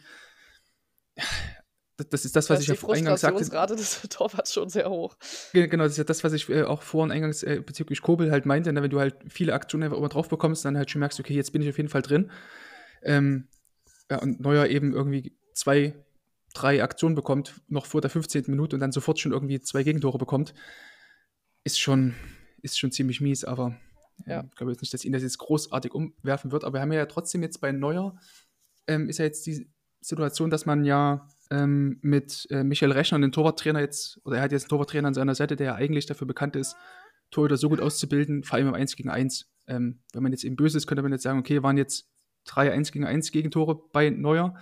das ist das, was ich ja eingangs sagte. Die Frustrationsrate des Torwarts schon sehr hoch. Genau, das ist ja das, was ich äh, auch vorhin eingangs äh, bezüglich Kobel halt meinte. Ne? Wenn du halt viele Aktionen einfach immer drauf bekommst, dann halt schon merkst, okay, jetzt bin ich auf jeden Fall drin. Ähm, ja, und Neuer eben irgendwie zwei, drei Aktionen bekommt, noch vor der 15. Minute und dann sofort schon irgendwie zwei Gegentore bekommt, ist schon, ist schon ziemlich mies, aber ja. ich glaube jetzt nicht, dass ihn das jetzt großartig umwerfen wird, aber wir haben ja trotzdem jetzt bei Neuer, ähm, ist ja jetzt die Situation, dass man ja ähm, mit äh, Michael Rechner, den Torwarttrainer jetzt, oder er hat jetzt einen Torwarttrainer an seiner Seite, der ja eigentlich dafür bekannt ist, Torhüter so gut auszubilden, vor allem im 1 gegen 1. Ähm, wenn man jetzt eben böse ist, könnte man jetzt sagen, okay, waren jetzt drei 1 gegen 1 Gegentore bei Neuer.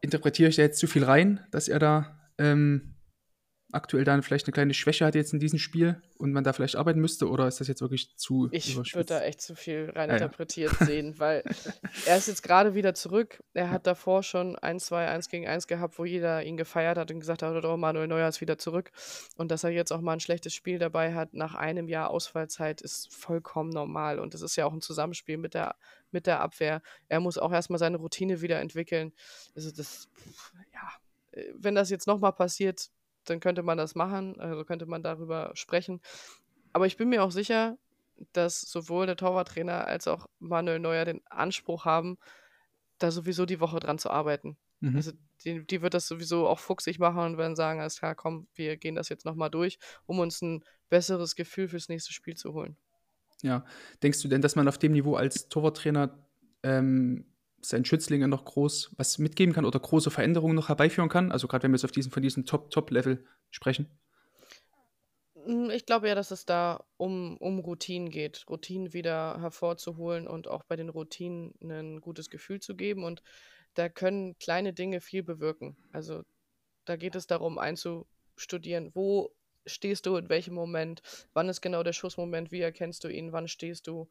Interpretiere ich da jetzt zu viel rein, dass er da ähm, aktuell dann vielleicht eine kleine Schwäche hat jetzt in diesem Spiel und man da vielleicht arbeiten müsste oder ist das jetzt wirklich zu Ich würde da echt zu viel reininterpretiert ah, ja. sehen, weil er ist jetzt gerade wieder zurück. Er hat davor schon ein, zwei, eins gegen eins gehabt, wo jeder ihn gefeiert hat und gesagt hat, oh, Manuel Neuer ist wieder zurück. Und dass er jetzt auch mal ein schlechtes Spiel dabei hat nach einem Jahr Ausfallzeit ist vollkommen normal und das ist ja auch ein Zusammenspiel mit der mit der Abwehr. Er muss auch erstmal seine Routine wieder entwickeln. Also das ja, äh, wenn das jetzt nochmal passiert, dann könnte man das machen, also könnte man darüber sprechen. Aber ich bin mir auch sicher, dass sowohl der Torwarttrainer als auch Manuel Neuer den Anspruch haben, da sowieso die Woche dran zu arbeiten. Mhm. Also die, die, wird das sowieso auch fuchsig machen und werden sagen, alles klar, komm, wir gehen das jetzt nochmal durch, um uns ein besseres Gefühl fürs nächste Spiel zu holen. Ja, denkst du denn, dass man auf dem Niveau als Torwarttrainer ähm, seinen Schützlingen noch groß was mitgeben kann oder große Veränderungen noch herbeiführen kann? Also gerade wenn wir jetzt auf diesen, von diesem Top-Top-Level sprechen. Hm, ich glaube ja, dass es da um, um Routinen geht, Routinen wieder hervorzuholen und auch bei den Routinen ein gutes Gefühl zu geben. Und da können kleine Dinge viel bewirken. Also da geht es darum, einzustudieren, wo stehst du in welchem Moment, wann ist genau der Schussmoment, wie erkennst du ihn, wann stehst du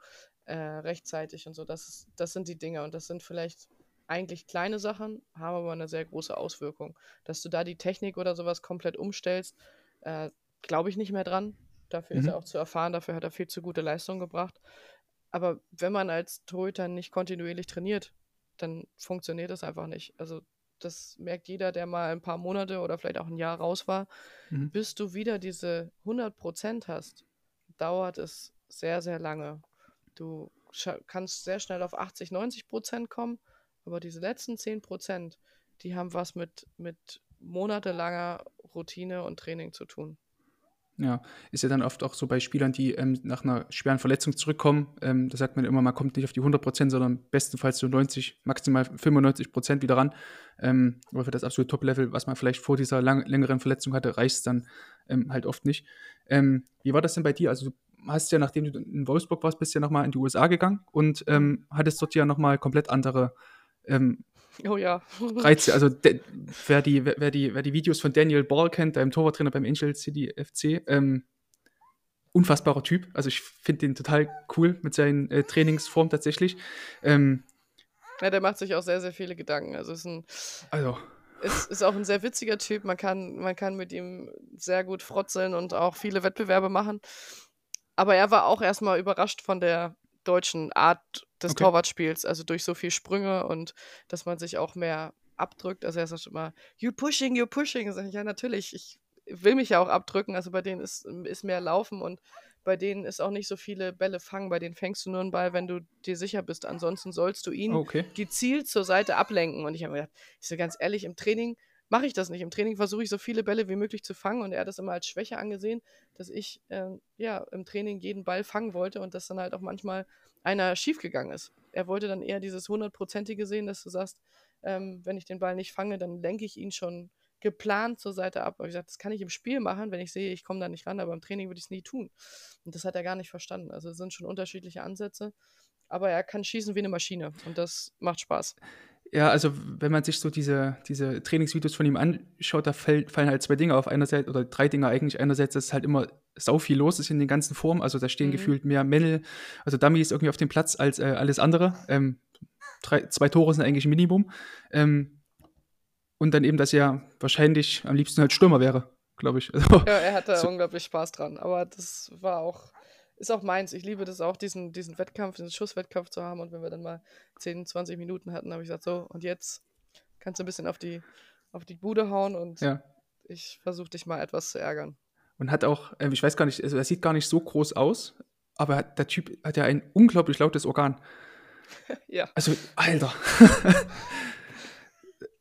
äh, rechtzeitig und so. Das, das sind die Dinge und das sind vielleicht eigentlich kleine Sachen, haben aber eine sehr große Auswirkung. Dass du da die Technik oder sowas komplett umstellst, äh, glaube ich nicht mehr dran. Dafür mhm. ist er auch zu erfahren, dafür hat er viel zu gute Leistung gebracht. Aber wenn man als Torhüter nicht kontinuierlich trainiert, dann funktioniert das einfach nicht. Also das merkt jeder, der mal ein paar Monate oder vielleicht auch ein Jahr raus war. Mhm. Bis du wieder diese 100% hast, dauert es sehr, sehr lange. Du kannst sehr schnell auf 80, 90% kommen, aber diese letzten 10% die haben was mit, mit monatelanger Routine und Training zu tun. Ja, ist ja dann oft auch so bei Spielern, die ähm, nach einer schweren Verletzung zurückkommen. Ähm, da sagt man immer, man kommt nicht auf die 100 Prozent, sondern bestenfalls so 90, maximal 95 Prozent wieder ran. Ähm, aber für das absolute Top-Level, was man vielleicht vor dieser lang, längeren Verletzung hatte, reicht es dann ähm, halt oft nicht. Ähm, wie war das denn bei dir? Also, hast ja, nachdem du in Wolfsburg warst, bist du ja nochmal in die USA gegangen und ähm, hattest dort ja nochmal komplett andere ähm, Oh ja. Reize. Also wer die, wer, die, wer die Videos von Daniel Ball kennt, deinem Torwarttrainer beim Angel City FC, ähm, unfassbarer Typ. Also ich finde den total cool mit seinen äh, Trainingsformen tatsächlich. Ähm, ja, der macht sich auch sehr, sehr viele Gedanken. Also ist ein. Also. Ist, ist auch ein sehr witziger Typ. Man kann, man kann mit ihm sehr gut frotzeln und auch viele Wettbewerbe machen. Aber er war auch erstmal überrascht von der deutschen Art des okay. Torwartspiels, also durch so viel Sprünge und dass man sich auch mehr abdrückt. Also er sagt immer, you pushing, you pushing. Sag ich, ja, natürlich, ich will mich ja auch abdrücken. Also bei denen ist, ist mehr Laufen und bei denen ist auch nicht so viele Bälle fangen. Bei denen fängst du nur einen Ball, wenn du dir sicher bist. Ansonsten sollst du ihn okay. gezielt zur Seite ablenken. Und ich habe mir gedacht, ich so ganz ehrlich, im Training mache ich das nicht. Im Training versuche ich so viele Bälle wie möglich zu fangen und er hat das immer als Schwäche angesehen, dass ich äh, ja im Training jeden Ball fangen wollte und dass dann halt auch manchmal einer schiefgegangen ist. Er wollte dann eher dieses hundertprozentige sehen, dass du sagst, ähm, wenn ich den Ball nicht fange, dann lenke ich ihn schon geplant zur Seite ab. Aber ich gesagt, das kann ich im Spiel machen, wenn ich sehe, ich komme da nicht ran, aber im Training würde ich es nie tun. Und das hat er gar nicht verstanden. Also es sind schon unterschiedliche Ansätze, aber er kann schießen wie eine Maschine und das macht Spaß. Ja, also wenn man sich so diese, diese Trainingsvideos von ihm anschaut, da fällt, fallen halt zwei Dinge auf. Einerseits, oder drei Dinge eigentlich. Einerseits, dass halt immer sau viel los ist in den ganzen Formen. Also da stehen mhm. gefühlt mehr Männel, also Dummies irgendwie auf dem Platz als äh, alles andere. Ähm, drei, zwei Tore sind eigentlich Minimum. Ähm, und dann eben, dass er wahrscheinlich am liebsten halt Stürmer wäre, glaube ich. Also, ja, er hatte so. unglaublich Spaß dran. Aber das war auch ist auch meins. Ich liebe das auch, diesen, diesen Wettkampf, diesen Schusswettkampf zu haben. Und wenn wir dann mal 10, 20 Minuten hatten, habe ich gesagt, so, und jetzt kannst du ein bisschen auf die, auf die Bude hauen und ja. ich versuche dich mal etwas zu ärgern. Und hat auch, äh, ich weiß gar nicht, also er sieht gar nicht so groß aus, aber der Typ hat ja ein unglaublich lautes Organ. ja. Also, Alter.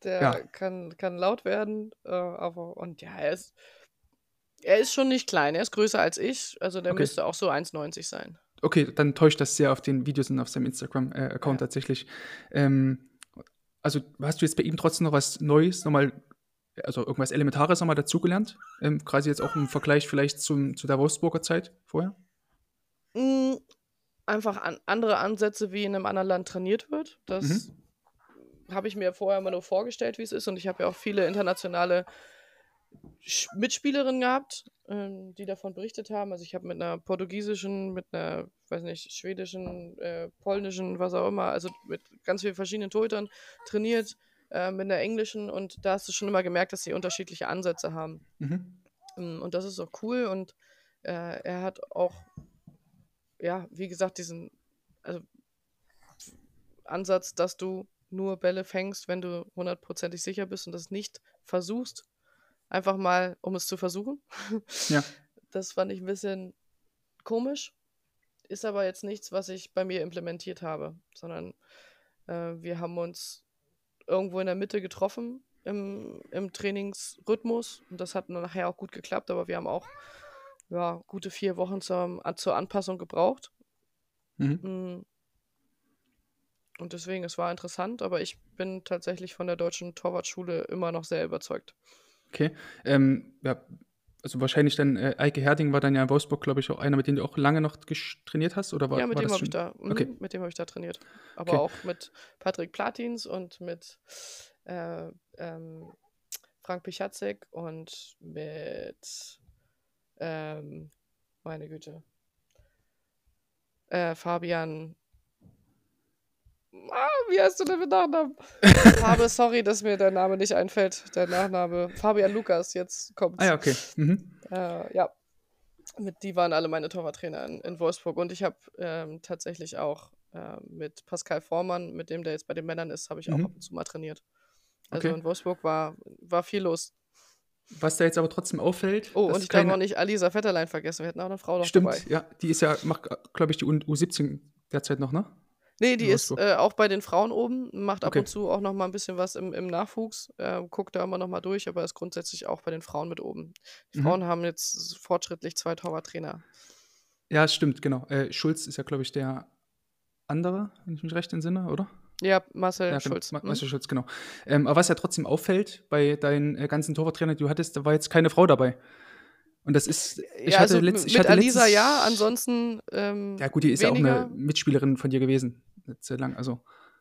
der ja. kann, kann laut werden, äh, aber und ja, er ist er ist schon nicht klein, er ist größer als ich, also der okay. müsste auch so 1,90 sein. Okay, dann täuscht das sehr auf den Videos und auf seinem Instagram-Account ja. tatsächlich. Ähm, also hast du jetzt bei ihm trotzdem noch was Neues, nochmal, also irgendwas Elementares nochmal dazugelernt? Ähm, quasi jetzt auch im Vergleich vielleicht zum, zu der Wolfsburger Zeit vorher? Mm, einfach an, andere Ansätze, wie in einem anderen Land trainiert wird. Das mhm. habe ich mir vorher immer nur vorgestellt, wie es ist. Und ich habe ja auch viele internationale Mitspielerinnen gehabt, ähm, die davon berichtet haben. Also ich habe mit einer portugiesischen, mit einer, weiß nicht, schwedischen, äh, polnischen, was auch immer, also mit ganz vielen verschiedenen Torhütern trainiert, äh, mit einer englischen und da hast du schon immer gemerkt, dass sie unterschiedliche Ansätze haben. Mhm. Ähm, und das ist auch cool und äh, er hat auch, ja, wie gesagt, diesen also Ansatz, dass du nur Bälle fängst, wenn du hundertprozentig sicher bist und das nicht versuchst, Einfach mal, um es zu versuchen. Ja. Das fand ich ein bisschen komisch. Ist aber jetzt nichts, was ich bei mir implementiert habe, sondern äh, wir haben uns irgendwo in der Mitte getroffen im, im Trainingsrhythmus und das hat nachher auch gut geklappt, aber wir haben auch ja, gute vier Wochen zur, zur Anpassung gebraucht. Mhm. Mm. Und deswegen, es war interessant, aber ich bin tatsächlich von der deutschen Torwartschule immer noch sehr überzeugt. Okay. Ähm, ja, also wahrscheinlich dann, äh, Eike Herding war dann ja in Wolfsburg, glaube ich, auch einer, mit dem du auch lange noch trainiert hast? Oder war, ja, mit war dem habe ich da, mh, okay. mit dem habe ich da trainiert. Aber okay. auch mit Patrick Platins und mit äh, ähm, Frank Pichatzek und mit ähm, meine Güte. Äh, Fabian Ah, wie heißt du denn mit Nachnamen? Habe, sorry, dass mir der Name nicht einfällt. Der Nachname. Fabian Lukas, jetzt kommt. Ah ja, okay. Mhm. Äh, ja. Mit, die waren alle meine Torwarttrainer in, in Wolfsburg. Und ich habe ähm, tatsächlich auch äh, mit Pascal Vormann, mit dem der jetzt bei den Männern ist, habe ich auch mhm. ab und zu mal trainiert. Also okay. in Wolfsburg war, war viel los. Was da jetzt aber trotzdem auffällt. Oh, und ich darf auch nicht Alisa Vetterlein vergessen. Wir hätten auch eine Frau noch Stimmt, dabei. ja. Die ist ja, macht, glaube ich, die U17 derzeit noch, ne? Nee, die ist äh, auch bei den Frauen oben, macht ab Okay. und zu auch noch mal ein bisschen was im, im Nachwuchs, äh, guckt da immer noch mal durch, aber ist grundsätzlich auch bei den Frauen mit oben. Die Mhm. Frauen haben jetzt fortschrittlich zwei Torwarttrainer. Ja, stimmt, genau. Äh, Schulz ist ja, glaube ich, der andere, wenn ich mich recht entsinne, oder? Ja, Marcel Ja, genau. Schulz. Hm? Marcel Schulz, genau. Ähm, aber was ja trotzdem auffällt bei deinen äh, ganzen Torwarttrainern, die du hattest, da war jetzt keine Frau dabei. Und das ist, ich ja, hatte, also letzt, mit hatte Alisa letztes, ja, ansonsten ähm, Ja, gut, die ist weniger. ja auch eine Mitspielerin von dir gewesen. Sehr lang, also.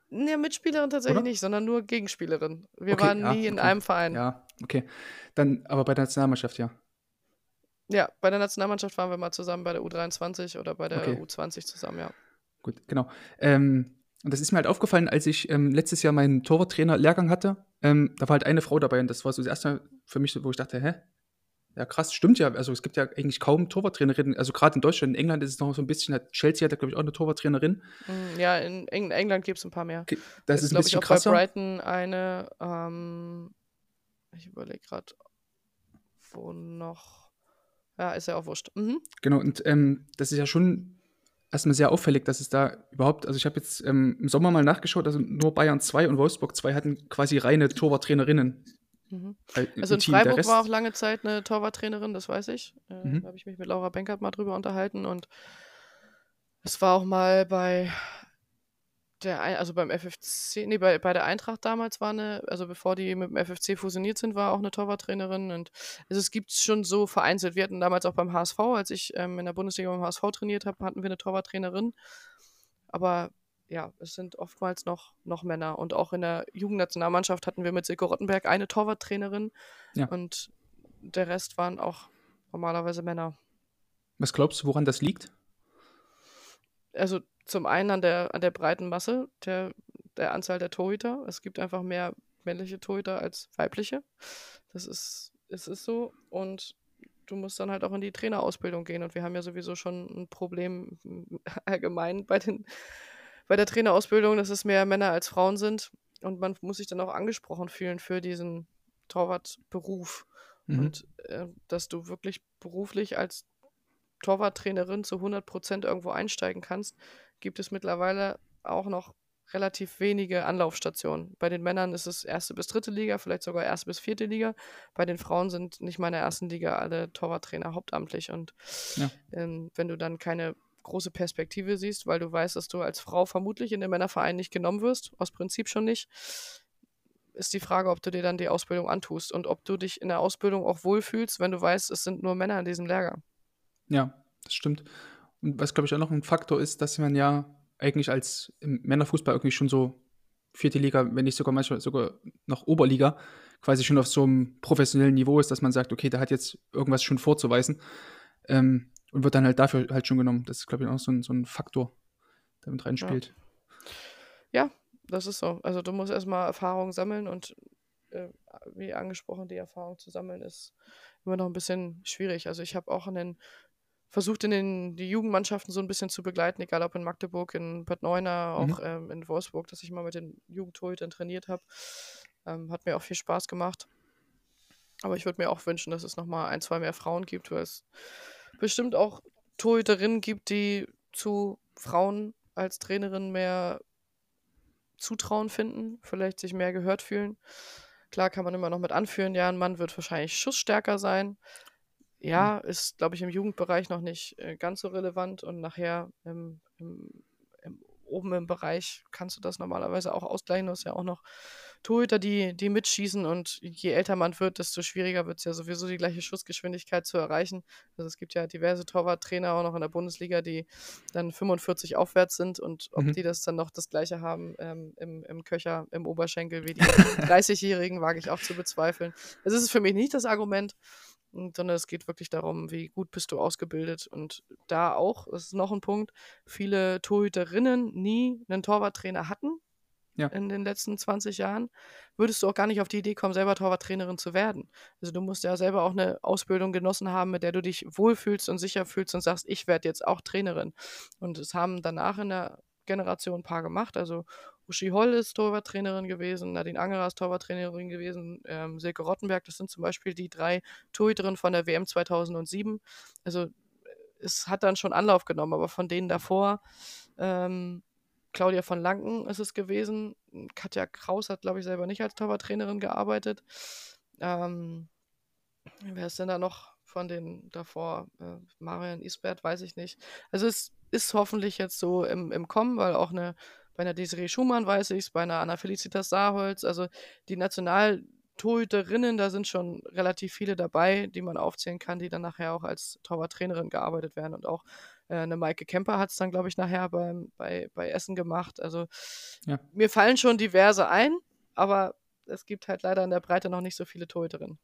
Nee, Mitspielerin tatsächlich Oder? nicht, sondern nur Gegenspielerin. Wir Okay, waren ja, nie in okay. einem Verein. Ja. Ja, okay. Dann, aber bei der Nationalmannschaft, ja. bei der Nationalmannschaft waren wir mal zusammen bei der U23 oder bei der Okay. U20 zusammen, ja. Gut, genau. Ähm, und das ist mir halt aufgefallen, als ich ähm, letztes Jahr meinen Torwarttrainer-Lehrgang hatte. Ähm, da war halt eine Frau dabei und das war so das erste Mal für mich, wo ich dachte, hä? Ja, krass, stimmt ja. Also es gibt ja eigentlich kaum Torwarttrainerinnen. Also gerade in Deutschland, in England ist es noch so ein bisschen, Chelsea hat da, glaube ich, auch eine Torwarttrainerin. Mm, Ja, in Eng England gibt es ein paar mehr. Das ist ein glaube ich, bisschen auch krasser. bei Brighton eine, ähm, ich überlege gerade, wo noch. Ja, ist ja auch wurscht. Mhm. Genau, und ähm, das ist ja schon erstmal sehr auffällig, dass es da überhaupt, also ich habe jetzt ähm, im Sommer mal nachgeschaut, also nur Bayern 2 und Wolfsburg 2 hatten quasi reine Torwarttrainerinnen. Mhm. äh, Also in Freiburg war auch lange Zeit eine Torwarttrainerin, das weiß ich. Äh, Mhm. Da habe ich mich mit Laura Benkert mal drüber unterhalten und es war auch mal bei der, also beim FFC, nee, bei, bei der Eintracht damals war eine, also bevor die mit dem FFC fusioniert sind, war auch eine Torwarttrainerin und also es gibt schon so vereinzelt. Wir hatten damals auch beim HSV, als ich ähm, in der Bundesliga beim HSV trainiert habe, hatten wir eine Torwarttrainerin. Aber ja, es sind oftmals noch, noch Männer. Und auch in der Jugendnationalmannschaft hatten wir mit Silke Rottenberg eine Torwarttrainerin. Ja. Und der Rest waren auch normalerweise Männer. Was glaubst du, woran das liegt? Also zum einen an der, an der breiten Masse der, der Anzahl der Torhüter. Es gibt einfach mehr männliche Torhüter als weibliche. Das ist, es ist so. Und du musst dann halt auch in die Trainerausbildung gehen. Und wir haben ja sowieso schon ein Problem allgemein bei, den, bei der Trainerausbildung, dass es mehr Männer als Frauen sind. Und man muss sich dann auch angesprochen fühlen für diesen Torwartberuf. Mhm. Und äh, dass du wirklich beruflich als Torwarttrainerin zu 100% irgendwo einsteigen kannst, gibt es mittlerweile auch noch relativ wenige Anlaufstationen. Bei den Männern ist es erste bis dritte Liga, vielleicht sogar erste bis vierte Liga. Bei den Frauen sind nicht mal in der ersten Liga alle Torwarttrainer hauptamtlich. Und Ja. ähm, wenn du dann keine große Perspektive siehst, weil du weißt, dass du als Frau vermutlich in den Männerverein nicht genommen wirst, aus Prinzip schon nicht, ist die Frage, ob du dir dann die Ausbildung antust und ob du dich in der Ausbildung auch wohlfühlst, wenn du weißt, es sind nur Männer in diesem Lehrgang. Ja, das stimmt. Und was, glaube ich, auch noch ein Faktor ist, dass man ja eigentlich als im Männerfußball irgendwie schon so vierte Liga, wenn nicht sogar manchmal sogar noch Oberliga, quasi schon auf so einem professionellen Niveau ist, dass man sagt, okay, der hat jetzt irgendwas schon vorzuweisen ähm, und wird dann halt dafür halt schon genommen. Das ist, glaube ich, auch so ein, so ein Faktor, der mit reinspielt. Ja, das ist so. Also du musst erstmal Erfahrung sammeln und äh, wie angesprochen, die Erfahrung zu sammeln ist immer noch ein bisschen schwierig. Also ich habe auch in den versucht in den die Jugendmannschaften so ein bisschen zu begleiten, egal ob in Magdeburg, in Bad Neuenahr, auch Mhm. ähm, in Wolfsburg, dass ich mal mit den Jugendtorhütern trainiert habe. Ähm, hat mir auch viel Spaß gemacht. Aber ich würde mir auch wünschen, dass es nochmal ein, zwei mehr Frauen gibt, weil es bestimmt auch Torhüterinnen gibt, die zu Frauen als Trainerin mehr Zutrauen finden, vielleicht sich mehr gehört fühlen. Klar kann man immer noch mit anführen, ja, ein Mann wird wahrscheinlich schussstärker sein. Ja, ist, glaube ich, im Jugendbereich noch nicht äh, ganz so relevant und nachher im, im, im, oben im Bereich kannst du das normalerweise auch ausgleichen. Du hast ja auch noch Torhüter, die, die mitschießen und je älter man wird, desto schwieriger wird es ja sowieso die gleiche Schussgeschwindigkeit zu erreichen. Also es gibt ja diverse Torwarttrainer auch noch in der Bundesliga, die dann 45 aufwärts sind und ob Mhm. die das dann noch das gleiche haben ähm, im, im Köcher, im Oberschenkel wie die 30-Jährigen, wage ich auch zu bezweifeln. Das ist für mich nicht das Argument, sondern es geht wirklich darum, wie gut bist du ausgebildet. Und da auch, das ist noch ein Punkt, viele Torhüterinnen nie einen Torwarttrainer hatten Ja. in den letzten 20 Jahren, würdest du auch gar nicht auf die Idee kommen, selber Torwarttrainerin zu werden. Also du musst ja selber auch eine Ausbildung genossen haben, mit der du dich wohlfühlst und sicher fühlst und sagst, ich werde jetzt auch Trainerin. Und es haben danach in der Generation ein paar gemacht. Also Uschi Holl ist Torwarttrainerin gewesen, Nadine Angerer ist Torwarttrainerin gewesen, ähm, Silke Rottenberg, das sind zum Beispiel die drei Torhüterinnen von der WM 2007. Also es hat dann schon Anlauf genommen, aber von denen davor, ähm, Claudia von Lanken ist es gewesen. Katja Kraus hat, glaube ich, selber nicht als Torwarttrainerin gearbeitet. Ähm, wer ist denn da noch von den davor? Äh, Marian Isbert, weiß ich nicht. Also es ist hoffentlich jetzt so im, im Kommen, weil auch eine, bei einer Desiree Schumann weiß ich es, bei einer Anna Felicitas Saarholz, also die Nationaltorhüterinnen, da sind schon relativ viele dabei, die man aufzählen kann, die dann nachher auch als Torwarttrainerin gearbeitet werden und auch äh, eine Maike Kemper hat es dann, glaube ich, nachher beim, bei, bei Essen gemacht. Also ja. mir fallen schon diverse ein, aber es gibt halt leider in der Breite noch nicht so viele Torhüterinnen.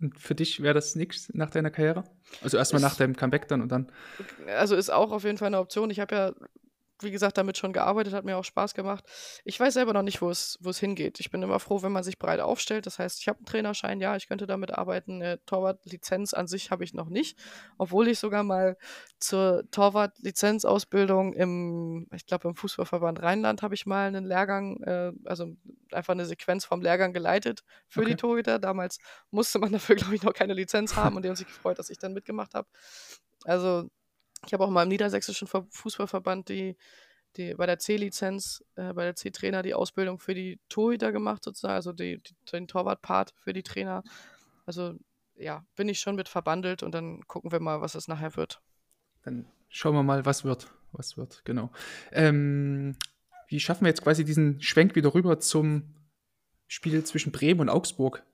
Und für dich wäre das nichts nach deiner Karriere? Also erstmal nach deinem Comeback dann und dann? Also ist auch auf jeden Fall eine Option. Ich habe ja wie gesagt, damit schon gearbeitet, hat mir auch Spaß gemacht. Ich weiß selber noch nicht, wo es, wo es hingeht. Ich bin immer froh, wenn man sich breit aufstellt. Das heißt, ich habe einen Trainerschein, ja, ich könnte damit arbeiten. Eine Torwart-Lizenz an sich habe ich noch nicht, obwohl ich sogar mal zur Torwart-Lizenzausbildung im, ich glaube, im Fußballverband Rheinland habe ich mal einen Lehrgang, äh, also einfach eine Sequenz vom Lehrgang geleitet für okay. die Torhüter. Damals musste man dafür, glaube ich, noch keine Lizenz haben und die haben sich gefreut, dass ich dann mitgemacht habe. Also ich habe auch mal im niedersächsischen Fußballverband die, die bei der C-Lizenz, äh, bei der C-Trainer die Ausbildung für die Torhüter gemacht, sozusagen, also die, die, den Torwart-Part für die Trainer. Also ja, bin ich schon mit verbandelt und dann gucken wir mal, was es nachher wird. Dann schauen wir mal, was wird. Was wird, genau. Ähm, wie schaffen wir jetzt quasi diesen Schwenk wieder rüber zum Spiel zwischen Bremen und Augsburg?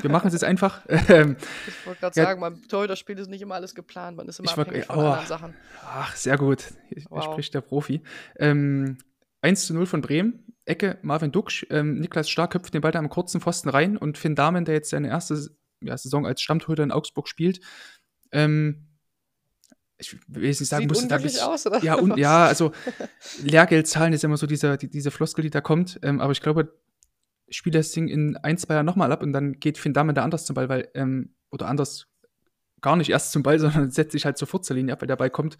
Wir machen es jetzt einfach. Ähm, ich wollte gerade ja, sagen, beim Torhüter-Spiel ist nicht immer alles geplant, man ist immer abhängig von oh, anderen Sachen. Ach, sehr gut. Wow. Spricht der Profi. Ähm, 1 zu 0 von Bremen. Ecke Marvin Duksch. Ähm, Niklas Stark köpft den Ball da am kurzen Pfosten rein und Finn Dahmen, der jetzt seine erste ja, Saison als Stammtorhüter in Augsburg spielt, ähm, ich will jetzt nicht sagen, Sieht muss da bis, aus, oder? Ja, und, ja, also Lehrgeld zahlen ist immer so dieser, die, diese Floskel, die da kommt. Ähm, aber ich glaube, spielt das Ding in ein, zwei Jahren nochmal ab und dann geht Finn Damme da anders zum Ball, weil, ähm, oder anders gar nicht erst zum Ball, sondern setzt sich halt zur Linie ab, weil der Ball kommt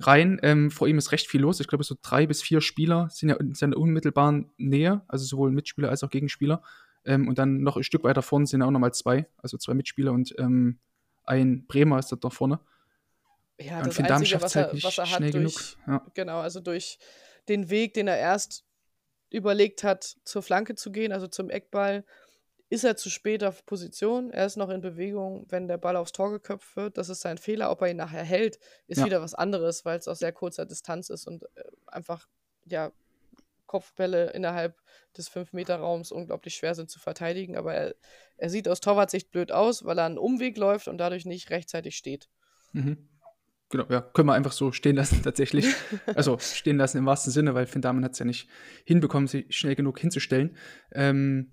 rein. Ähm, vor ihm ist recht viel los. Ich glaube, so drei bis vier Spieler sind ja in seiner unmittelbaren Nähe, also sowohl Mitspieler als auch Gegenspieler. Ähm, und dann noch ein Stück weiter vorne sind ja auch nochmal zwei, also zwei Mitspieler und ähm, ein Bremer ist da da vorne. Ja, und das Finn Einzige, was er, halt was er hat durch, genug. Ja. genau, also durch den Weg, den er erst überlegt hat, zur Flanke zu gehen, also zum Eckball, ist er zu spät auf Position. Er ist noch in Bewegung, wenn der Ball aufs Tor geköpft wird. Das ist sein Fehler. Ob er ihn nachher hält, ist ja. wieder was anderes, weil es aus sehr kurzer Distanz ist und äh, einfach, ja, Kopfbälle innerhalb des 5-Meter-Raums unglaublich schwer sind zu verteidigen. Aber er, er sieht aus Torwartsicht blöd aus, weil er einen Umweg läuft und dadurch nicht rechtzeitig steht. Mhm genau, ja, können wir einfach so stehen lassen, tatsächlich. also stehen lassen im wahrsten Sinne, weil Finn Damen hat es ja nicht hinbekommen, sich schnell genug hinzustellen. Ähm,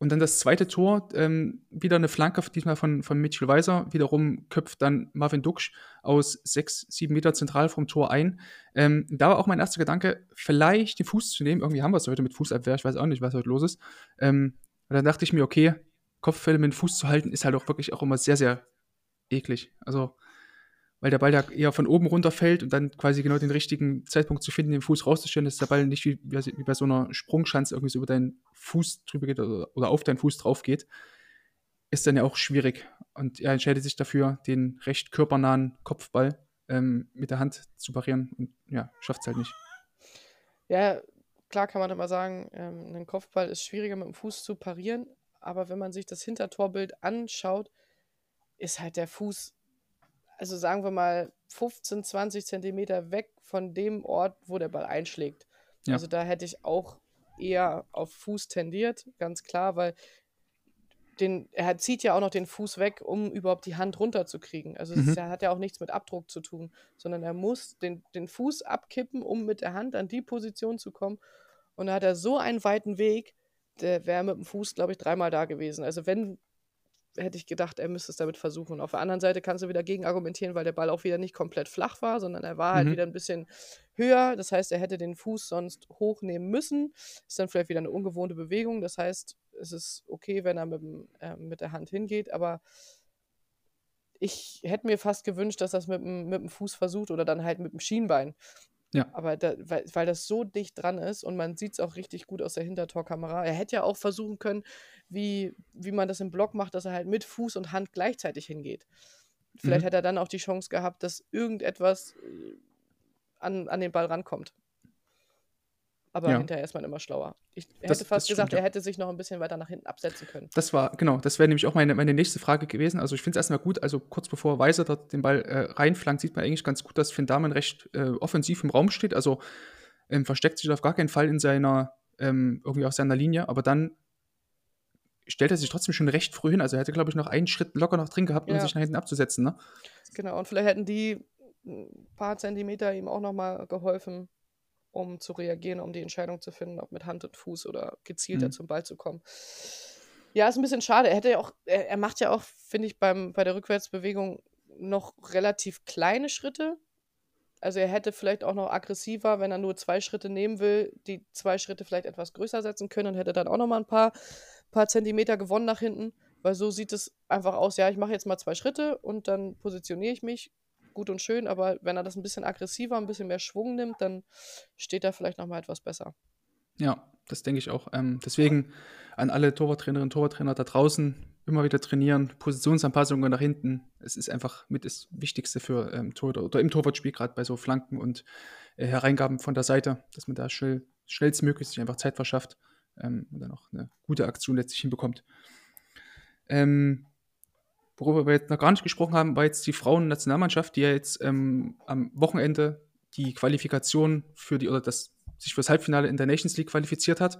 und dann das zweite Tor, ähm, wieder eine Flanke, diesmal von, von Mitchell Weiser. Wiederum köpft dann Marvin Duksch aus sechs, sieben Meter zentral vom Tor ein. Ähm, da war auch mein erster Gedanke, vielleicht den Fuß zu nehmen. Irgendwie haben wir es heute mit Fußabwehr, ich weiß auch nicht, was heute los ist. Ähm, und dann dachte ich mir, okay, Kopffälle mit dem Fuß zu halten, ist halt auch wirklich auch immer sehr, sehr eklig. Also weil der Ball ja eher von oben runterfällt und dann quasi genau den richtigen Zeitpunkt zu finden, den Fuß rauszustellen, dass der Ball nicht wie, wie bei so einer Sprungschanze irgendwie so über deinen Fuß drüber geht oder, oder auf deinen Fuß drauf geht, ist dann ja auch schwierig. Und er entscheidet sich dafür, den recht körpernahen Kopfball ähm, mit der Hand zu parieren und ja, schafft es halt nicht. Ja, klar kann man immer sagen, ähm, ein Kopfball ist schwieriger mit dem Fuß zu parieren, aber wenn man sich das Hintertorbild anschaut, ist halt der Fuß also sagen wir mal 15, 20 Zentimeter weg von dem Ort, wo der Ball einschlägt. Ja. Also da hätte ich auch eher auf Fuß tendiert, ganz klar, weil den, er zieht ja auch noch den Fuß weg, um überhaupt die Hand runterzukriegen. Also es mhm. ja, hat ja auch nichts mit Abdruck zu tun, sondern er muss den, den Fuß abkippen, um mit der Hand an die Position zu kommen. Und da hat er so einen weiten Weg, der wäre mit dem Fuß, glaube ich, dreimal da gewesen. Also wenn hätte ich gedacht, er müsste es damit versuchen. Auf der anderen Seite kannst du wieder gegen argumentieren, weil der Ball auch wieder nicht komplett flach war, sondern er war halt mhm. wieder ein bisschen höher. Das heißt, er hätte den Fuß sonst hochnehmen müssen. Ist dann vielleicht wieder eine ungewohnte Bewegung. Das heißt, es ist okay, wenn er mit, dem, äh, mit der Hand hingeht, aber ich hätte mir fast gewünscht, dass er es mit, mit dem Fuß versucht oder dann halt mit dem Schienbein. Ja. Aber da, weil, weil das so dicht dran ist und man sieht es auch richtig gut aus der Hintertorkamera. Er hätte ja auch versuchen können, wie, wie man das im Block macht, dass er halt mit Fuß und Hand gleichzeitig hingeht. Vielleicht mhm. hätte er dann auch die Chance gehabt, dass irgendetwas äh, an, an den Ball rankommt. Aber Ja. hinterher ist man immer schlauer. Ich hätte Das- fast das gesagt, stimmt, er hätte sich noch ein bisschen weiter nach hinten absetzen können. Das war, genau, das wäre nämlich auch meine, meine nächste Frage gewesen. Also ich finde es erstmal gut, also kurz bevor Weiser dort den Ball äh, reinflankt, sieht man eigentlich ganz gut, dass Finn Dahmen recht äh, offensiv im Raum steht. Also ähm, versteckt sich auf gar keinen Fall in seiner, ähm, irgendwie auf seiner Linie, aber dann stellt er sich trotzdem schon recht früh hin. Also er hätte, glaube ich, noch einen Schritt locker noch drin gehabt, um Ja. sich nach hinten abzusetzen. Ne? Genau, und vielleicht hätten die ein paar Zentimeter ihm auch nochmal geholfen, um zu reagieren, um die Entscheidung zu finden, ob mit Hand und Fuß oder gezielter Mhm. zum Ball zu kommen. Ja, ist ein bisschen schade. Er hätte ja auch, er, er macht ja auch, finde ich, beim, bei der Rückwärtsbewegung noch relativ kleine Schritte. Also er hätte vielleicht auch noch aggressiver, wenn er nur zwei Schritte nehmen will, die zwei Schritte vielleicht etwas größer setzen können und hätte dann auch noch mal ein paar, paar Zentimeter gewonnen nach hinten. Weil so sieht es einfach aus, ja, ich mache jetzt mal zwei Schritte und dann positioniere ich mich, gut und schön, aber wenn er das ein bisschen aggressiver, ein bisschen mehr Schwung nimmt, dann steht er vielleicht noch mal etwas besser. Ja, das denke ich auch. Ähm, deswegen an alle Torwarttrainerinnen und Torwarttrainer da draußen immer wieder trainieren, Positionsanpassungen nach hinten. Es ist einfach mit das Wichtigste für ähm, Torhüter oder im Torwartspiel, gerade bei so Flanken und äh, Hereingaben von der Seite, dass man da schnell, schnellstmöglich sich einfach Zeit verschafft ähm, und dann auch eine gute Aktion letztlich hinbekommt. Ähm, worüber wir jetzt noch gar nicht gesprochen haben, war jetzt die Frauen-Nationalmannschaft, die ja jetzt ähm, am Wochenende die Qualifikation für die oder das sich fürs Halbfinale in der Nations League qualifiziert hat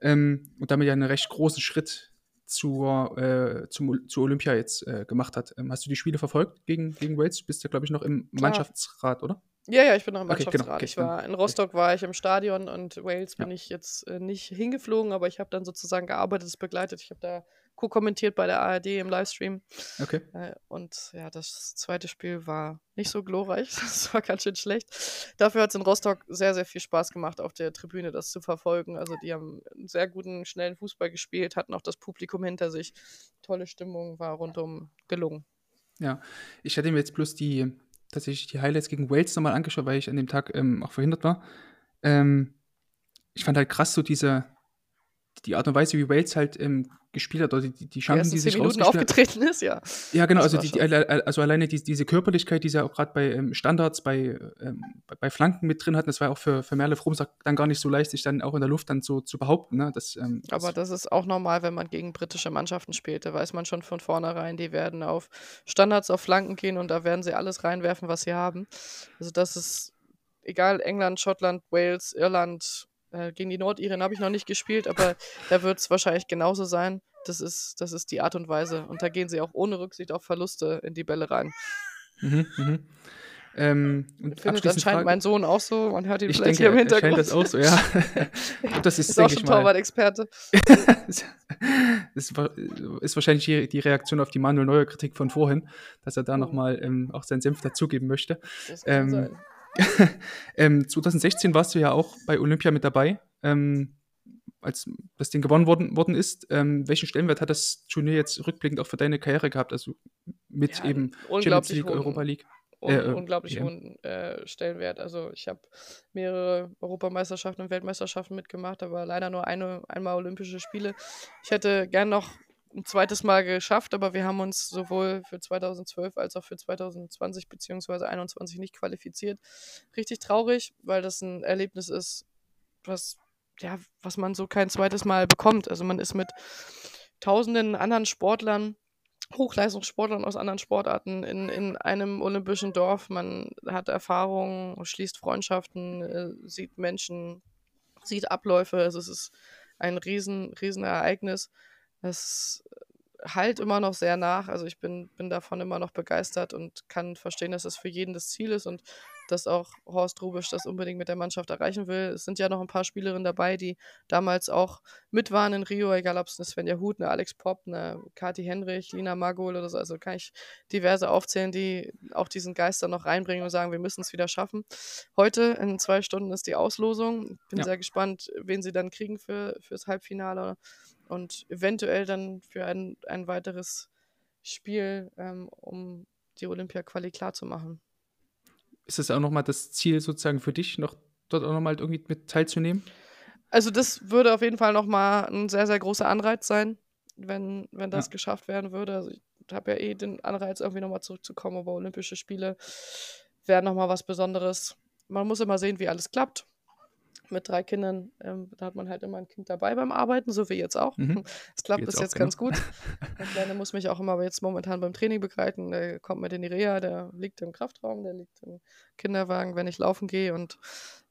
ähm, und damit ja einen recht großen Schritt zur, äh, zum, zur Olympia jetzt äh, gemacht hat. Ähm, hast du die Spiele verfolgt gegen, gegen Wales? Du bist ja, glaube ich, noch im Klar. Mannschaftsrat, oder? Ja, ja, ich bin noch im Okay, genau, Mannschaftsrat. okay, ich war in Rostock war ich im Stadion und Wales bin Ja. ich jetzt äh, nicht hingeflogen, aber ich habe dann sozusagen gearbeitet, es begleitet. Ich habe da co-kommentiert bei der ARD im Livestream. Okay. Äh, Und ja, das zweite Spiel war nicht so glorreich. Das war ganz schön schlecht. Dafür hat es in Rostock sehr, sehr viel Spaß gemacht, auf der Tribüne das zu verfolgen. Also die haben einen sehr guten, schnellen Fußball gespielt, hatten auch das Publikum hinter sich. Tolle Stimmung, war rundum gelungen. Ja, ich hatte mir jetzt bloß die tatsächlich die Highlights gegen Wales nochmal angeschaut, weil ich an dem Tag ähm, auch verhindert war. Ähm, ich fand halt krass so diese die Art und Weise, wie Wales halt ähm, gespielt hat, oder die, die Die Chancen, die zehn sich Minuten hat. aufgetreten ist, ja. Ja, genau, Das also, die, die, also alleine die, diese Körperlichkeit, die sie auch gerade bei ähm, Standards, bei, ähm, bei, bei Flanken mit drin hatten, das war auch für, für Merle Fromsack dann gar nicht so leicht, sich dann auch in der Luft dann so zu behaupten. Ne? Das, ähm, Aber das ist auch normal, wenn man gegen britische Mannschaften spielt. Da weiß man schon von vornherein, die werden auf Standards, auf Flanken gehen und da werden sie alles reinwerfen, was sie haben. Also das ist egal, England, Schottland, Wales, Irland, äh, gegen die Nordiren habe ich noch nicht gespielt, aber da wird es wahrscheinlich genauso sein. Das ist, das ist die Art und Weise. Und da gehen sie auch ohne Rücksicht auf Verluste in die Bälle rein. mhm, mhm. Ähm, und Findet anscheinend Frage- mein Sohn auch so. Man hört ihn ich vielleicht denke, hier im er scheint Hintergrund. das auch so, ja. Das ist, ist auch schon Torwart-Experte. ist, ist wahrscheinlich die, die Reaktion auf die Manuel Neuer Kritik von vorhin, dass er da Mhm. nochmal ähm, auch seinen Senf dazugeben möchte. Das kann Ähm, sein. ähm, 2016 warst du ja auch bei Olympia mit dabei, ähm, als das Ding gewonnen worden, worden ist. Ähm, welchen Stellenwert hat das Turnier jetzt rückblickend auch für deine Karriere gehabt? Also mit Ja, eben Champions League, hohen- Europa League. un Äh, äh, unglaublich EM. hohen äh, Stellenwert. Also ich habe mehrere Europameisterschaften und Weltmeisterschaften mitgemacht, aber leider nur eine, einmal Olympische Spiele. Ich hätte gern noch ein zweites Mal geschafft, aber wir haben uns sowohl für 2012 als auch für 2020 bzw. 2021 nicht qualifiziert. Richtig traurig, weil das ein Erlebnis ist, was, ja, was man so kein zweites Mal bekommt. Also man ist mit tausenden anderen Sportlern Hochleistungssportlern aus anderen Sportarten in, in einem olympischen Dorf. Man hat Erfahrungen, schließt Freundschaften, äh, sieht Menschen, sieht Abläufe. Also es ist ein riesen, riesen Ereignis. Es halt immer noch sehr nach. Also ich bin, bin davon immer noch begeistert und kann verstehen, dass das für jeden das Ziel ist und dass auch Horst Rubisch das unbedingt mit der Mannschaft erreichen will. Es sind ja noch ein paar Spielerinnen dabei, die damals auch mit waren in Rio, egal ob es eine Svenja Huth, eine Alex Popp, eine Kathi Henrich, Lina Magol oder so. Also kann ich diverse aufzählen, die auch diesen Geist dann noch reinbringen und sagen, wir müssen es wieder schaffen. Heute in zwei Stunden ist die Auslosung. Bin Ja. sehr gespannt, wen sie dann kriegen für, fürs Halbfinale und eventuell dann für ein, ein weiteres Spiel, ähm, um die Olympia-Quali klar zu machen. Ist das auch nochmal das Ziel sozusagen für dich, noch dort auch nochmal irgendwie mit teilzunehmen? Also das würde auf jeden Fall nochmal ein sehr, sehr großer Anreiz sein, wenn, wenn das Ja. geschafft werden würde. Also ich habe ja eh den Anreiz, irgendwie nochmal zurückzukommen, aber Olympische Spiele wären nochmal was Besonderes. Man muss immer sehen, wie alles klappt. Mit drei Kindern, ähm, da hat man halt immer ein Kind dabei beim Arbeiten, so wie jetzt auch. Mhm. Es klappt Jetzt bis jetzt genau. ganz gut. Der Kleine muss mich auch immer jetzt momentan beim Training begleiten. Der kommt mit in die Reha, der liegt im Kraftraum, der liegt im Kinderwagen, wenn ich laufen gehe. Und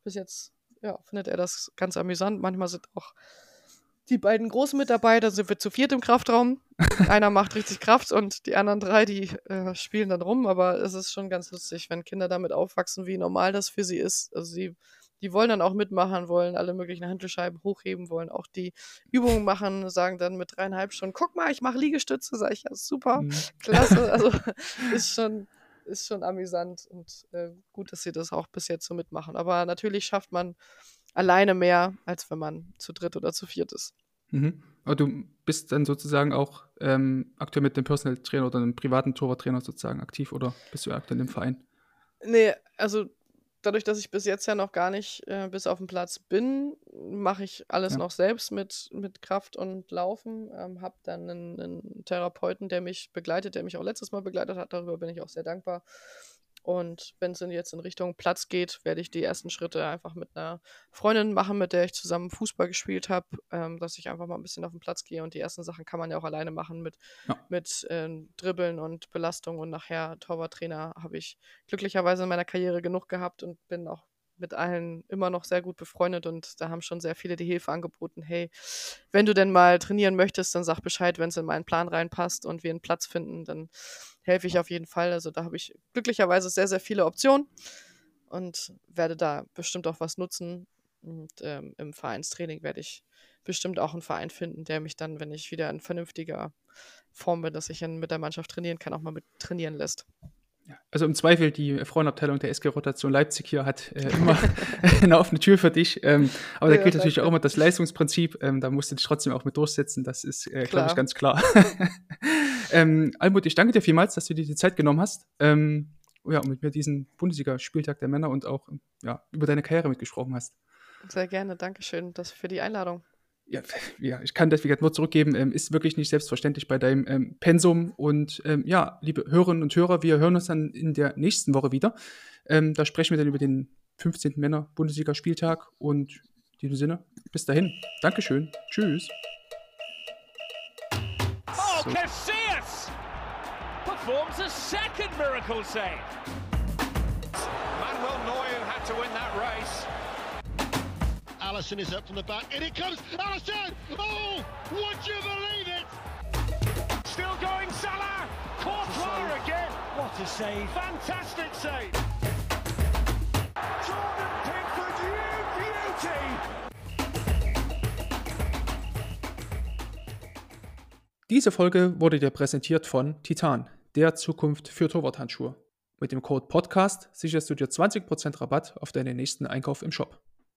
bis jetzt ja, findet er das ganz amüsant. Manchmal sind auch die beiden Großen mit dabei, da sind wir zu viert im Kraftraum. Einer macht richtig Kraft und die anderen drei, die äh, spielen dann rum. Aber es ist schon ganz lustig, wenn Kinder damit aufwachsen, wie normal das für sie ist. Also sie, die wollen dann auch mitmachen, wollen alle möglichen Handelscheiben hochheben, wollen auch die Übungen machen, sagen dann mit dreieinhalb Stunden, guck mal, ich mache Liegestütze, sag ich, ja, super, Mhm. klasse. Also ist schon, ist schon amüsant und äh, gut, dass sie das auch bis jetzt so mitmachen. Aber natürlich schafft man alleine mehr, als wenn man zu dritt oder zu viert ist. Mhm. Aber du bist dann sozusagen auch ähm, aktuell mit einem Personal Trainer oder einem privaten Torwarttrainer sozusagen aktiv oder bist du aktuell im Verein? Nee, also dadurch, dass ich bis jetzt ja noch gar nicht äh, bis auf den Platz bin, mache ich alles Ja. noch selbst mit, mit Kraft und Laufen. Ähm, habe dann einen, einen Therapeuten, der mich begleitet, der mich auch letztes Mal begleitet hat. Darüber bin ich auch sehr dankbar. Und wenn es jetzt in Richtung Platz geht, werde ich die ersten Schritte einfach mit einer Freundin machen, mit der ich zusammen Fußball gespielt habe, ähm, dass ich einfach mal ein bisschen auf den Platz gehe. Und die ersten Sachen kann man ja auch alleine machen mit, Ja. mit ähm, Dribbeln und Belastung. Und nachher Torwarttrainer habe ich glücklicherweise in meiner Karriere genug gehabt und bin auch mit allen immer noch sehr gut befreundet und da haben schon sehr viele die Hilfe angeboten. Hey, wenn du denn mal trainieren möchtest, dann sag Bescheid, wenn es in meinen Plan reinpasst und wir einen Platz finden, dann helfe ich auf jeden Fall. Also da habe ich glücklicherweise sehr, sehr viele Optionen und werde da bestimmt auch was nutzen. Und ähm, im Vereinstraining werde ich bestimmt auch einen Verein finden, der mich dann, wenn ich wieder in vernünftiger Form bin, dass ich dann mit der Mannschaft trainieren kann, auch mal mit trainieren lässt. Also im Zweifel, die Frauenabteilung der SG Rotation Leipzig hier hat äh, immer eine offene Tür für dich. Ähm, aber da Ja, gilt natürlich danke. auch immer das Leistungsprinzip. Ähm, da musst du dich trotzdem auch mit durchsetzen. Das ist, äh, glaube ich, ganz klar. ähm, Almut, ich danke dir vielmals, dass du dir die Zeit genommen hast. Ähm, ja, und mit mir diesen Bundesliga-Spieltag der Männer und auch ja, über deine Karriere mitgesprochen hast. Sehr gerne, Dankeschön das für die Einladung. Ja, ja, ich kann das wie gesagt nur zurückgeben, ähm, ist wirklich nicht selbstverständlich bei deinem ähm, Pensum. Und ähm, ja, liebe Hörerinnen und Hörer, wir hören uns dann in der nächsten Woche wieder. Ähm, da sprechen wir dann über den 15. Männer-Bundesliga-Spieltag. Und in diesem Sinne, bis dahin. Dankeschön. Tschüss. So. Casillas performs a second miracle save. Manuel Neuer had to win that race. Allison is up from the back. In it comes. Allison! Oh! Would you believe it? Still going Salah. Courtois again. What a save. Fantastic save. Diese Folge wurde dir präsentiert von Titan, der Zukunft für Torwarthandschuhe. Mit dem Code PODCAST sicherst du dir 20% Rabatt auf deinen nächsten Einkauf im Shop.